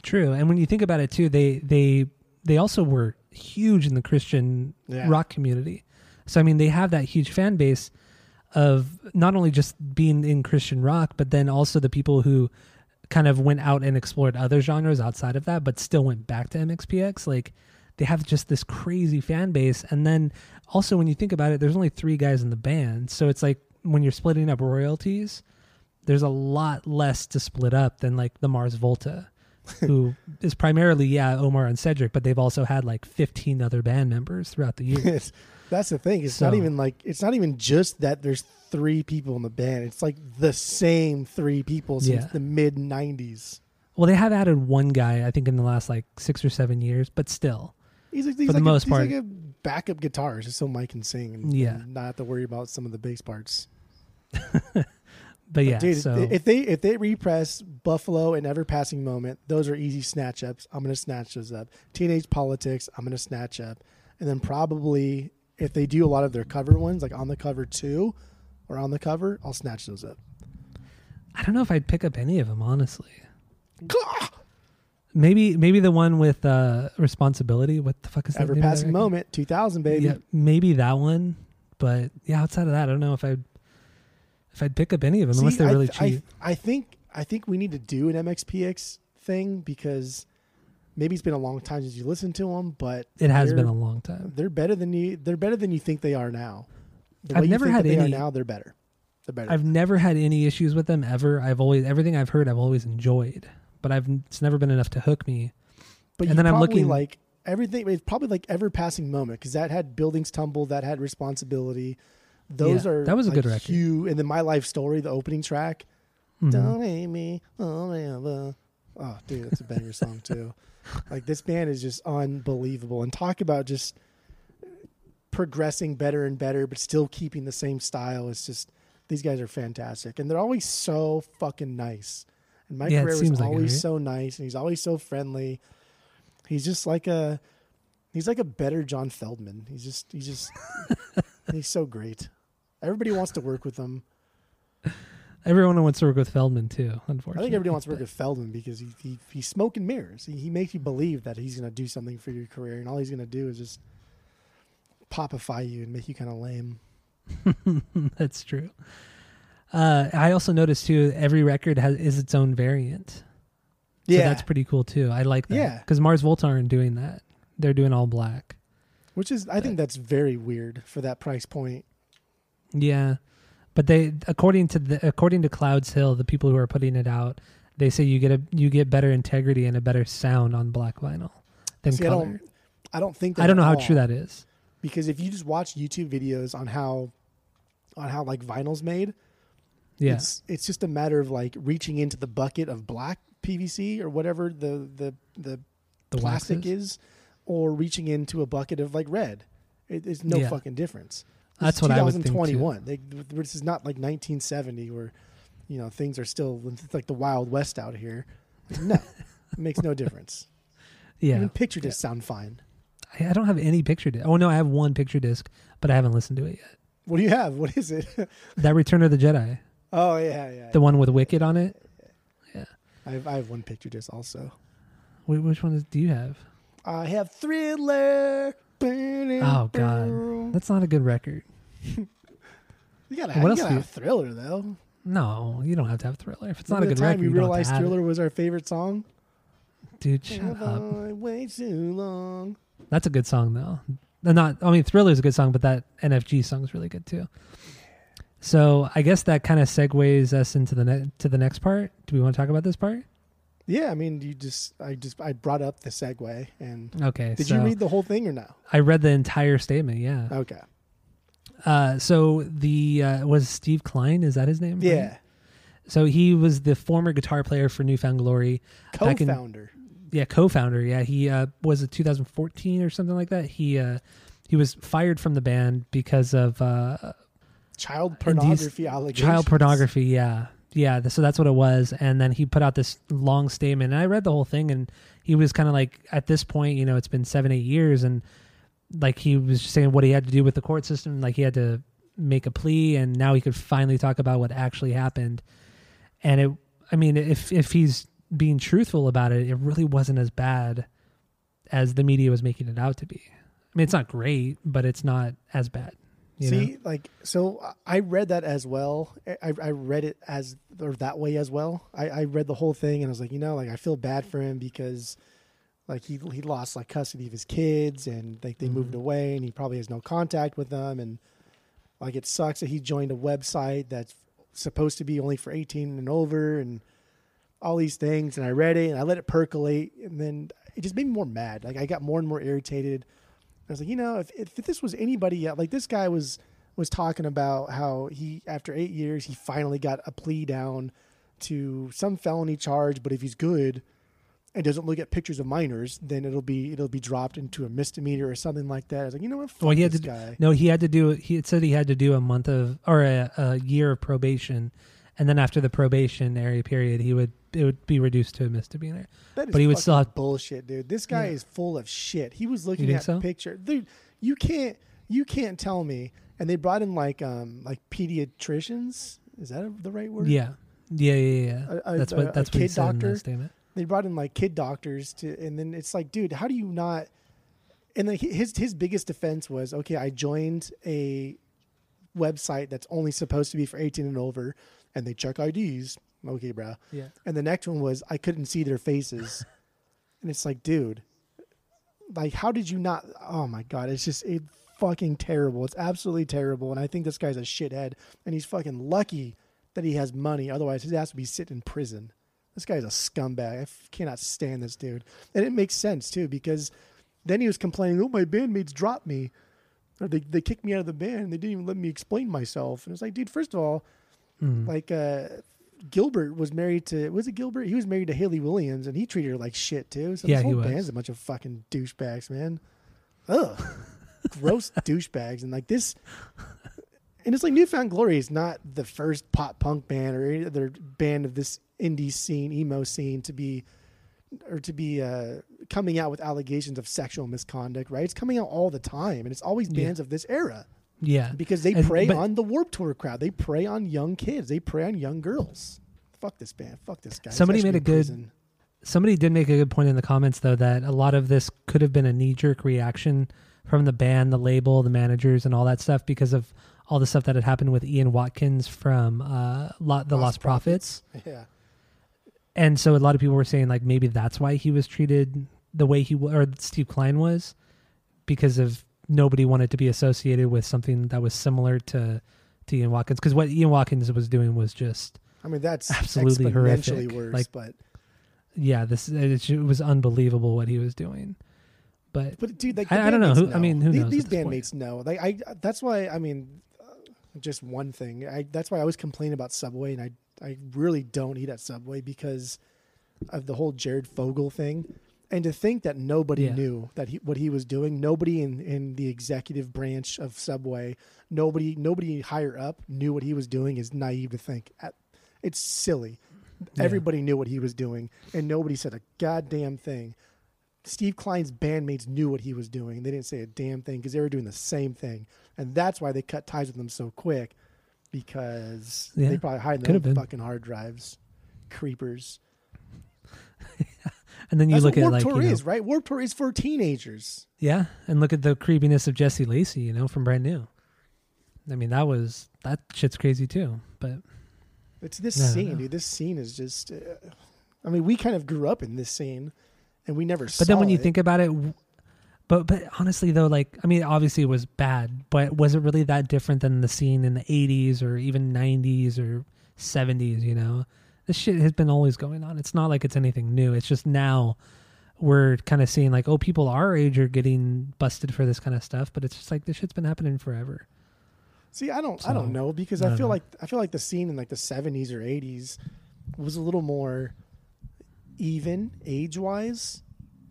True, and when you think about it too, they they they also were huge in the Christian Yeah. rock community. So I mean, they have that huge fan base of not only just being in Christian rock, but then also the people who kind of went out and explored other genres outside of that, but still went back to MXPX. Like they have just this crazy fan base, and then also when you think about it, there's only three guys in the band, so it's like when you're splitting up royalties, there's a lot less to split up than like the Mars Volta who is primarily yeah Omar and Cedric, but they've also had like 15 other band members throughout the years. That's the thing. It's not even like it's not even just that there's three people in the band. It's like the same three people since Yeah. the mid '90s. well, they have added one guy I think in the last like six or seven years, but still, He's, like- he's For the like most a, he's part- like a backup guitarist, just so Mike can sing and, Yeah. and not have to worry about some of the bass parts. but yeah. Dude, so if they if they repress Buffalo and Ever Passing Moment, those are easy snatch ups. I'm gonna snatch those up. Teenage Politics, I'm gonna snatch up, and then probably if they do a lot of their cover ones, like on the cover two, or on the cover, I'll snatch those up. I don't know if I'd pick up any of them honestly. Maybe maybe the one with uh responsibility. What the fuck is that? Ever name of that Passing? Moment, 2000 baby. Yeah, maybe that one. But yeah, outside of that, I don't know if I'd if I'd pick up any of them unless they're I really th- I, cheap. I think I think we need to do an MXPX thing because maybe it's been a long time since you listened to them, but it has been a long time. They're better than you. They're better than you think they are now. The I've you never had any- are now. They're better. They're better. I've never had any issues with them ever. I've always everything I've heard I've always enjoyed, but I've it's never been enough to hook me. but and you then I'm looking- like everything. It's probably like ever passing moment because that had buildings tumble. That had responsibility. Those Yeah, are that was a like, good record. Huge, and then my life story, the opening track. Mhm. Don't hate me. Oh. Oh, dude, that's a banger song too. Like this band is just unbelievable, and talk about just progressing better and better, but still keeping the same style. It's just these guys are fantastic, and they're always so fucking nice. And Mike Yeah, seems was like it, always right? so nice, and he's always so friendly. He's just like a he's like a better John Feldmann. He's just he's just he's so great. Everybody wants to work with him. Everyone wants to work with Feldmann too. Unfortunately, I think everybody wants to work with Feldmann because he, he he's smoke and mirrors. He, he makes you believe that he's going to do something for your career, and all he's going to do is just popify you and make you kind of lame. That's true. Uh, I also noticed too. Every record has is its own variant. So Yeah, that's pretty cool too. I like that. Yeah. because Mars Volta aren't doing that. They're doing all black. which is I think that's very weird for that price point. Yeah, but they according to the according to Clouds Hill, the people who are putting it out, they say you get a you get better integrity and a better sound on black vinyl than See, I color. don't I don't think that I don't know how all, true that is. because if you just watch YouTube videos on how on how like vinyl's made, Yeah, it's it's just a matter of like reaching into the bucket of black PVC or whatever the the the the plastic waxes. is, or reaching into a bucket of like red. It, it's no Yeah. fucking difference. That's what I would think, too. 2021. This is not like 1970 where, you know, things are still like the Wild West out here. No, it makes no difference. Yeah, Even picture discs sound fine. I, I don't have any picture disc. Oh no, I have one picture disc, but I haven't listened to it yet. What do you have? What is it? That Return of the Jedi, oh yeah, yeah. the one with Wicket on it. Yeah. I have, I have one picture disc also. Wh- which one is, do you have? I have Thriller. Oh God, that's not a good record. You gotta What have, you else gotta you- have Thriller though. No, you don't have to have Thriller. If it's not a good time record, you don't realized. Thriller was our favorite song. Dude, shut up. Wait too long? That's a good song though. Not, I mean, Thriller is a good song, but that NFG song is really good too. So I guess that kind of segues us into the ne- to the next part. Do we want to talk about this part? Yeah, I mean, you just, I just, I brought up the segue, and Okay. did so you read the whole thing or no? I read the entire statement. Yeah. Okay. Uh, so the uh, was Steve Klein. Is that his name? Yeah, So he was the former guitar player for New Found Glory. Co-founder. yeah co-founder yeah he uh was it 2014 or something like that he uh he was fired from the band because of uh child pornography allegations. child pornography yeah yeah so that's what it was and then he put out this long statement and i read the whole thing and he was kind of like at this point you know it's been seven eight years and like he was just saying what he had to do with the court system like he had to make a plea and now he could finally talk about what actually happened and it i mean if if he's being truthful about it it really wasn't as bad as the media was making it out to be i mean it's not great but it's not as bad you know? See, like, so I read that as well. I, I read it as or that way as well. I, I read the whole thing and I was like, you know, like I feel bad for him because, like, he he lost like custody of his kids and like they moved mm-hmm. away and he probably has no contact with them and like it sucks that he joined a website that's supposed to be only for 18 and over and all these things and I read it and I let it percolate and then it just made me more mad. Like I got more and more irritated. I was like, you know, if, if this was anybody, else- like this guy was was talking about how he after eight years he finally got a plea down to some felony charge, but if he's good and doesn't look at pictures of minors, then it'll be it'll be dropped into a misdemeanor or something like that. I was like, you know what, fuck Well, he had this to guy. no, he had to do. He had said he had to do a month of or a, a year of probation, and then after the probationary period, he would it would be reduced to a misdemeanor. But he would still have- bullshit, dude. This guy Yeah. is full of shit. He was looking at so? picture, dude. You can't you can't tell me. And they brought in like um like pediatricians. Is that the right word? Yeah, yeah, yeah, yeah. A- a- that's a- what a that's what he kid doctor? statement. They brought in like kid doctors to and then it's like dude how do you not and like his his biggest defense was okay i joined a website that's only supposed to be for 18 and over and they check ids okay bro Yeah, and the next one was i couldn't see their faces. And it's like dude like how did you not oh my god it's just it fucking terrible. It's absolutely terrible and i think this guy's a shithead and he's fucking lucky that he has money otherwise he has to be sitting in prison this guy's a scumbag i f- cannot stand this dude and it makes sense too because then he was complaining oh my bandmates dropped me or they, they kicked me out of the band and they didn't even let me explain myself and it's like dude first of all Mhm. like uh Gilbert was married to was it Gilbert? He was married to Hayley Williams, and he treated her like shit too. So Yeah, this whole was. band's a bunch of fucking douchebags, man. Ugh, gross douchebags, and like this. And it's like New Found Glory is not the first pop punk band or any other band of this indie scene, emo scene to be or to be uh, coming out with allegations of sexual misconduct, right? It's coming out all the time, and it's always Yeah. bands of this era Yeah. because they And- prey but- on the Warped Tour crowd. They prey on young kids. They prey on young girls. Fuck this band. Fuck this guy. Somebody made a good- prison. Somebody did make a good point in the comments though that a lot of this could have been a knee jerk reaction from the band, the label, the managers, and all that stuff because of all the stuff that had happened with Ian Watkins from uh, Lo- the Lost, Lostprophets. Yeah. And so a lot of people were saying like maybe that's why he was treated the way he or Steve Klein was because of nobody wanted to be associated with something that was similar to to Ian Watkins because what Ian Watkins was doing was just I mean, that's Absolutely horrific. worse. Like- but yeah this it, it was unbelievable what he was doing but but dude, like I- I don't know. bandmates Who- I mean, who these, knows These at this point? bandmates know. Like I, that's why. I mean, uh, just one thing. I that's why I always complain about Subway, and I I really don't eat at Subway because of the whole Jared Fogle thing. And to think that nobody Yeah. knew that he, what he was doing, nobody in, in the executive branch of Subway, nobody nobody higher up knew what he was doing is naive to think. It's silly. Yeah. Everybody knew what he was doing, and nobody said a goddamn thing. Steve Klein's bandmates knew what he was doing. They didn't say a damn thing because they were doing the same thing, and that's why they cut ties with him so quick because Yeah, they probably hide their fucking hard drives. Creepers. and then you That's look at Warped like Tour you know, is, right? Warped Tour is for teenagers. yeah and look at the creepiness of Jesse Lacey you know from Brand New I mean that was that shit's crazy too but It's this No, scene, no. dude. This scene is just. Uh, I mean, we kind of grew up in this scene, and we never. But then when you think about it, but but honestly though, like I mean, obviously it was bad, but was it really that different than the scene in the '80s or even '90s or '70s? You know, this shit has been always going on. It's not like it's anything new. It's just now we're kind of seeing like, oh, people our age are getting busted for this kind of stuff, but it's just like this shit's been happening forever. See, I don't, I don't know because I I, feel know. like I feel like the scene in like the seventies or eighties was a little more even age wise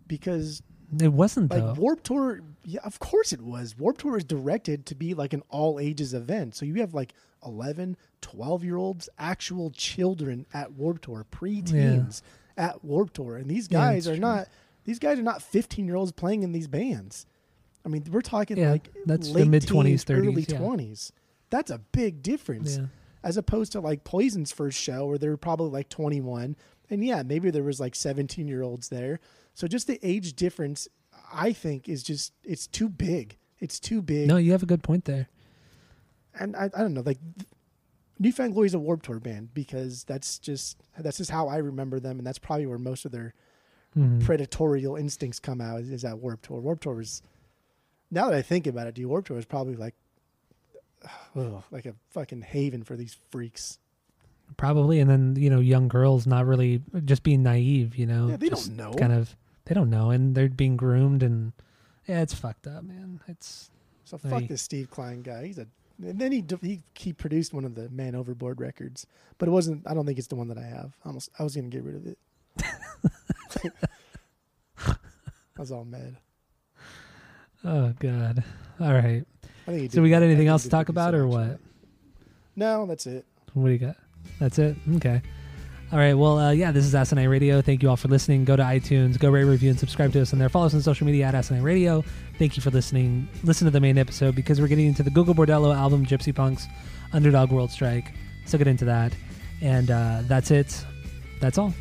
because It wasn't like though. Warped Tour, yeah, of course it was. Warped Tour is directed to be like an all ages event, so you have like 11, 12 year olds, actual children at Warped Tour, pre-teens at Warped Tour, and these guys that's are true. not. These guys are not fifteen year olds playing in these bands. I mean, we're talking Yeah, like that's the late mid-twenties, 30s, early yeah. twenties. That's a big difference yeah. as opposed to like Poison's first show where they were probably like 21 and yeah maybe there was like 17 year olds there so just the age difference I think is just it's too big it's too big No, you have a good point there. and I, I don't know like New Found Glory is a Warped Tour band because that's just that's just how I remember them and that's probably where most of their Mhm. predatorial instincts come out is, is at Warped Tour Warped Tour is now that I think about it dude Warped Tour is probably like ugh, like a fucking haven for these freaks Probably, and then you know, young girls not really just being naive. You know, Yeah, they just don't know. Kind of, they don't know, and they're being groomed, and yeah, it's fucked up, man. It's So fuck this Steve Klein guy. He's a and then he he he produced one of the Man Overboard records, but it wasn't. I don't think it's the one that I have. I almost I was gonna get rid of it. I was all mad. oh god. All right. So we got anything else to talk about, or what? No, that's it. What do you got? That's it. Okay. All right. Well, uh, yeah, this is Asinine Radio. Thank you all for listening. Go to iTunes, go rate, review, and subscribe to us on there. Follow us on social media at Asinine Radio. Thank you for listening. Listen to the main episode because we're getting into the Gogol Bordello album, Gypsy Punks, Underdog World Strike. So get into that. And uh, that's it. That's all.